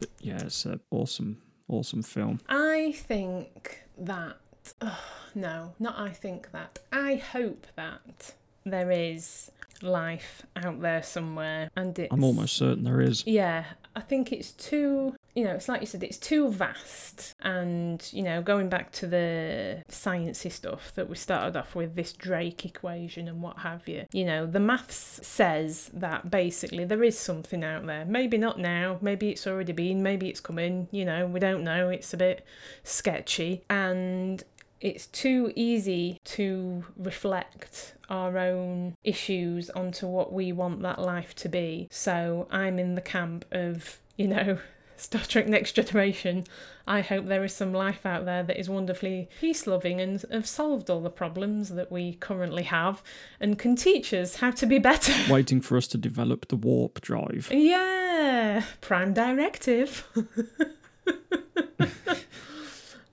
But yeah, it's an awesome, awesome film. I think that. Oh, no, not I think that. I hope that there is life out there somewhere, and it's. I'm almost certain there is. Yeah, I think it's too. You know, it's like you said, it's too vast. And, you know, going back to the sciencey stuff that we started off with, this Drake equation and what have you, you know, the maths says that basically there is something out there. Maybe not now, maybe it's already been, maybe it's coming, you know, we don't know. It's a bit sketchy. And it's too easy to reflect our own issues onto what we want that life to be. So I'm in the camp of, you know, Star Trek Next Generation. I hope there is some life out there that is wonderfully peace loving and have solved all the problems that we currently have and can teach us how to be better. Waiting for us to develop the warp drive. Yeah, prime directive.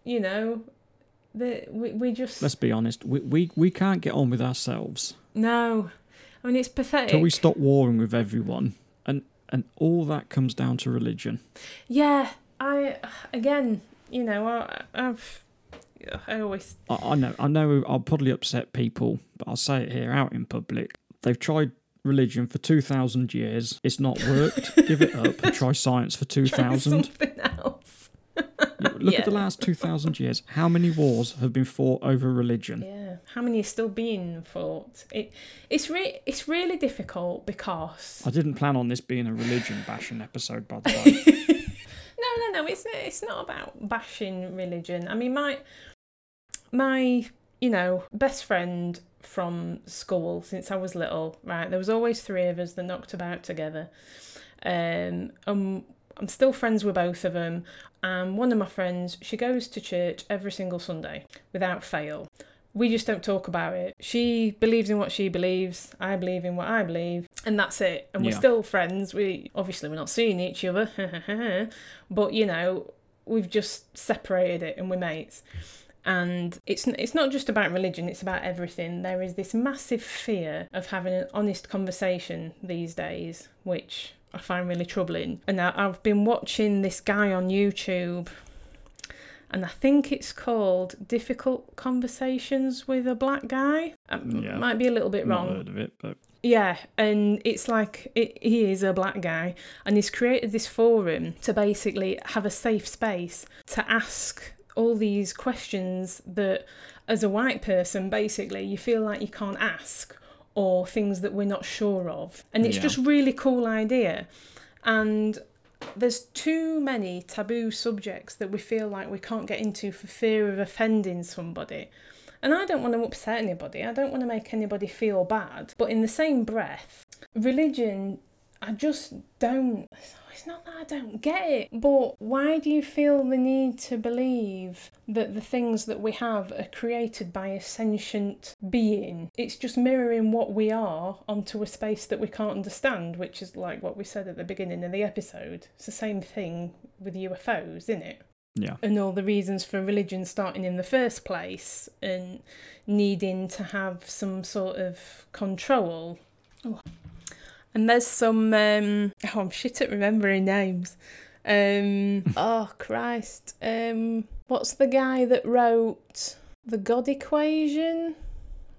you know, the we, we just Let's be honest, we, we, we can't get on with ourselves no. I mean, it's pathetic. till we stop warring with everyone. And, and all that comes down to religion. Yeah, I again, you know, I, I've I always I, I know, I know I'll probably upset people, but I'll say it here out in public. They've tried religion for 2,000 years. It's not worked. Give it up. Try science for 2000 try 2,000. something else. Look Yeah. at the last 2,000 years. How many wars have been fought over religion? Yeah, how many are still being fought? It it's re- it's really difficult because I didn't plan on this being a religion bashing episode, by the way. no, no, no. It's it's not about bashing religion. I mean, my my you know best friend from school since I was little. Right, there was always three of us that knocked about together. Um, um, I'm still friends with both of them. And one of my friends, she goes to church every single Sunday without fail. We just don't talk about it. She believes in what she believes. I believe in what I believe, and that's it. And we're Yeah. still friends. We obviously we're not seeing each other, but you know we've just separated it and we're mates. And it's it's not just about religion; it's about everything. There is this massive fear of having an honest conversation these days, which I find really troubling. And I, I've been watching this guy on YouTube. and I think it's called Difficult Conversations with a Black Guy. I Yeah. might be a little bit wrong. heard of it, but Yeah, and it's like it, he is a black guy, and he's created this forum to basically have a safe space to ask all these questions that, as a white person, basically you feel like you can't ask, or things that we're not sure of, and it's Yeah. just really cool idea, and. There's too many taboo subjects that we feel like we can't get into for fear of offending somebody. And I don't want to upset anybody, I don't want to make anybody feel bad. But in the same breath, religion, I just don't. It's not that I don't get it, but why do you feel the need to believe that the things that we have are created by a sentient being? It's just mirroring what we are onto a space that we can't understand, which is like what we said at the beginning of the episode. It's the same thing with UFOs, isn't it? yeah. and all the reasons for religion starting in the first place and needing to have some sort of control. Oh. And there's some um oh I'm shit at remembering names. Um oh Christ. Um what's the guy that wrote The God Equation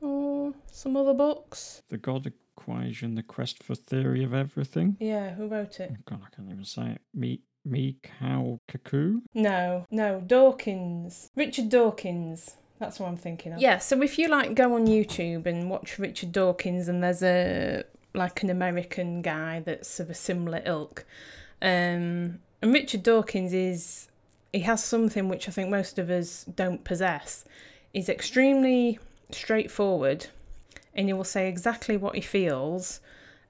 or some other books? The God Equation, The Quest for Theory of Everything. Yeah, who wrote it? Oh, God, I can't even say it. Me, me, cow, cuckoo. No, no, Dawkins. Richard Dawkins. That's what I'm thinking of. Yeah, so if you like go on YouTube and watch Richard Dawkins and there's a like an American guy that's of a similar ilk. Um and Richard Dawkins is he has something which I think most of us don't possess. He's extremely straightforward and he will say exactly what he feels,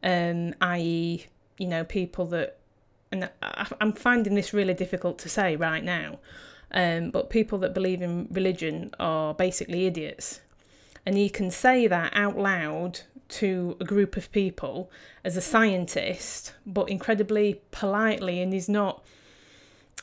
um, i.e., you know, people that and I, I'm finding this really difficult to say right now, um, but people that believe in religion are basically idiots. And he can say that out loud to a group of people as a scientist, but incredibly politely, and he's not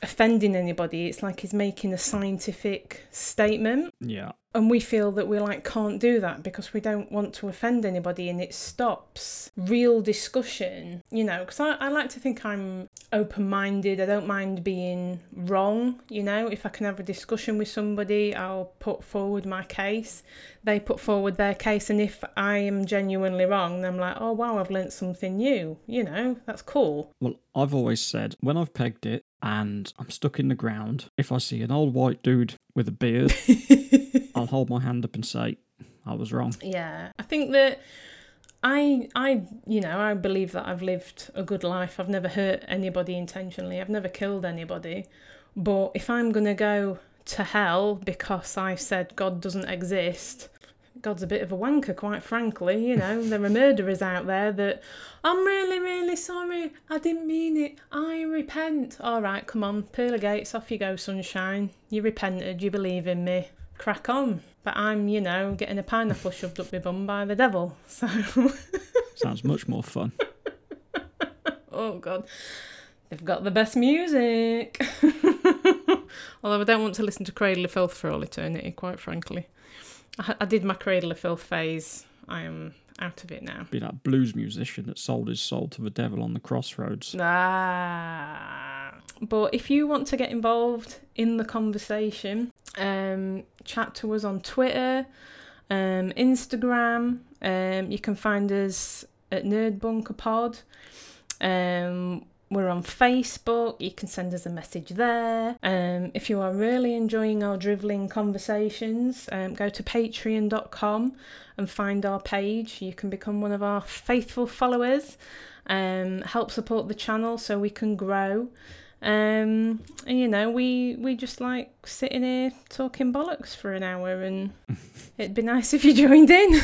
offending anybody. It's like he's making a scientific statement. Yeah. and we feel that we like can't do that because we don't want to offend anybody and it stops real discussion you know because I, I like to think i'm open-minded. I don't mind being wrong you know. If i can have a discussion with somebody i'll put forward my case. They put forward their case and if i am genuinely wrong then i'm like oh wow i've learnt something new you know. That's cool. Well, I've always said when I've pegged it and I'm stuck in the ground, if I see an old white dude with a beard, I'll hold my hand up and say, I was wrong. Yeah, I think that I I you know I believe that I've lived a good life. I've never hurt anybody intentionally. I've never killed anybody. But if I'm gonna go to hell because I said God doesn't exist, God's a bit of a wanker, quite frankly. You know, there are murderers out there that I'm really, really sorry. I didn't mean it. I repent. All right, come on, pearly gates, off you go, sunshine. You repented. You believe in me. Crack on. But I'm, you know, getting a pineapple shoved up my bum by the devil. So, Sounds much more fun. oh god, they've got the best music. Although I don't want to listen to Cradle of Filth for all eternity, quite frankly. I, I did my Cradle of Filth phase. I am out of it now. Be that blues musician that sold his soul to the devil on the crossroads. Ah. But if you want to get involved in the conversation, um, chat to us on Twitter, um, Instagram. Um, you can find us at Nerd Bunker Pod. Um, we're on Facebook. You can send us a message there. Um, if you are really enjoying our drivelling conversations, um, go to patreon.com and find our page. You can become one of our faithful followers. Um, help support the channel so we can grow. Um, and you know, we we just like sitting here talking bollocks for an hour, and it'd be nice if you joined in.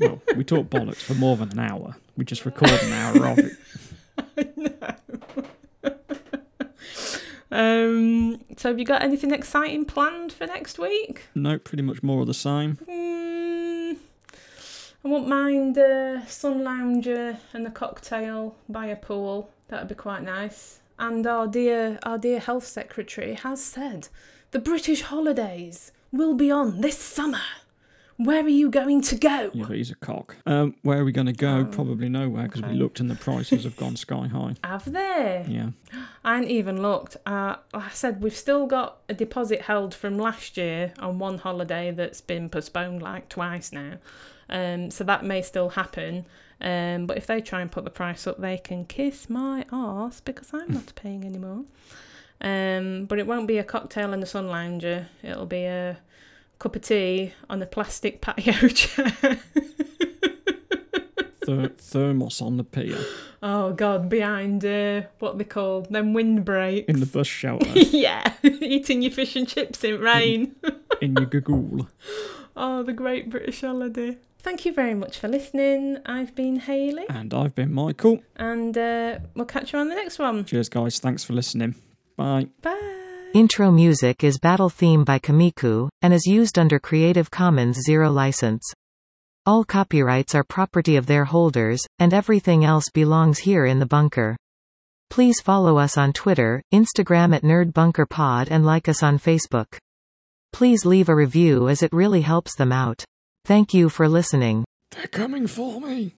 well, we talk bollocks for more than an hour. We just record an hour of it. um, so have you got anything exciting planned for next week? No, pretty much more of the same. Mm, I won't mind a sun lounger and a cocktail by a pool. That'd be quite nice. And our dear, our dear health secretary has said the British holidays will be on this summer. Where are you going to go? Yeah, but he's a cock. Um, where are we going to go? Oh, Probably nowhere because okay. we looked and the prices have gone sky high. Have they? Yeah. I hadn't even looked. Uh, like I said we've still got a deposit held from last year on one holiday that's been postponed like twice now. Um, so that may still happen. Um, but if they try and put the price up, they can kiss my arse because I'm not paying anymore. Um, but it won't be a cocktail and a sun lounger. It'll be a cup of tea on the plastic patio chair. Ther- thermos on the pier oh God, behind uh, what they call them windbreaks. in the bus shelter yeah, eating your fish and chips in rain. in your gagool. oh, the great British holiday. Thank you very much for listening. I've been Hayley, And I've been Michael. and uh, we'll catch you on the next one. Cheers, guys. Thanks for listening. Bye. Bye. Intro music is Battle Theme by Kamiku, and is used under Creative Commons Zero license. All copyrights are property of their holders, and everything else belongs here in the bunker. Please follow us on Twitter, Instagram at NerdBunkerPod and like us on Facebook. Please leave a review as it really helps them out. Thank you for listening. They're coming for me.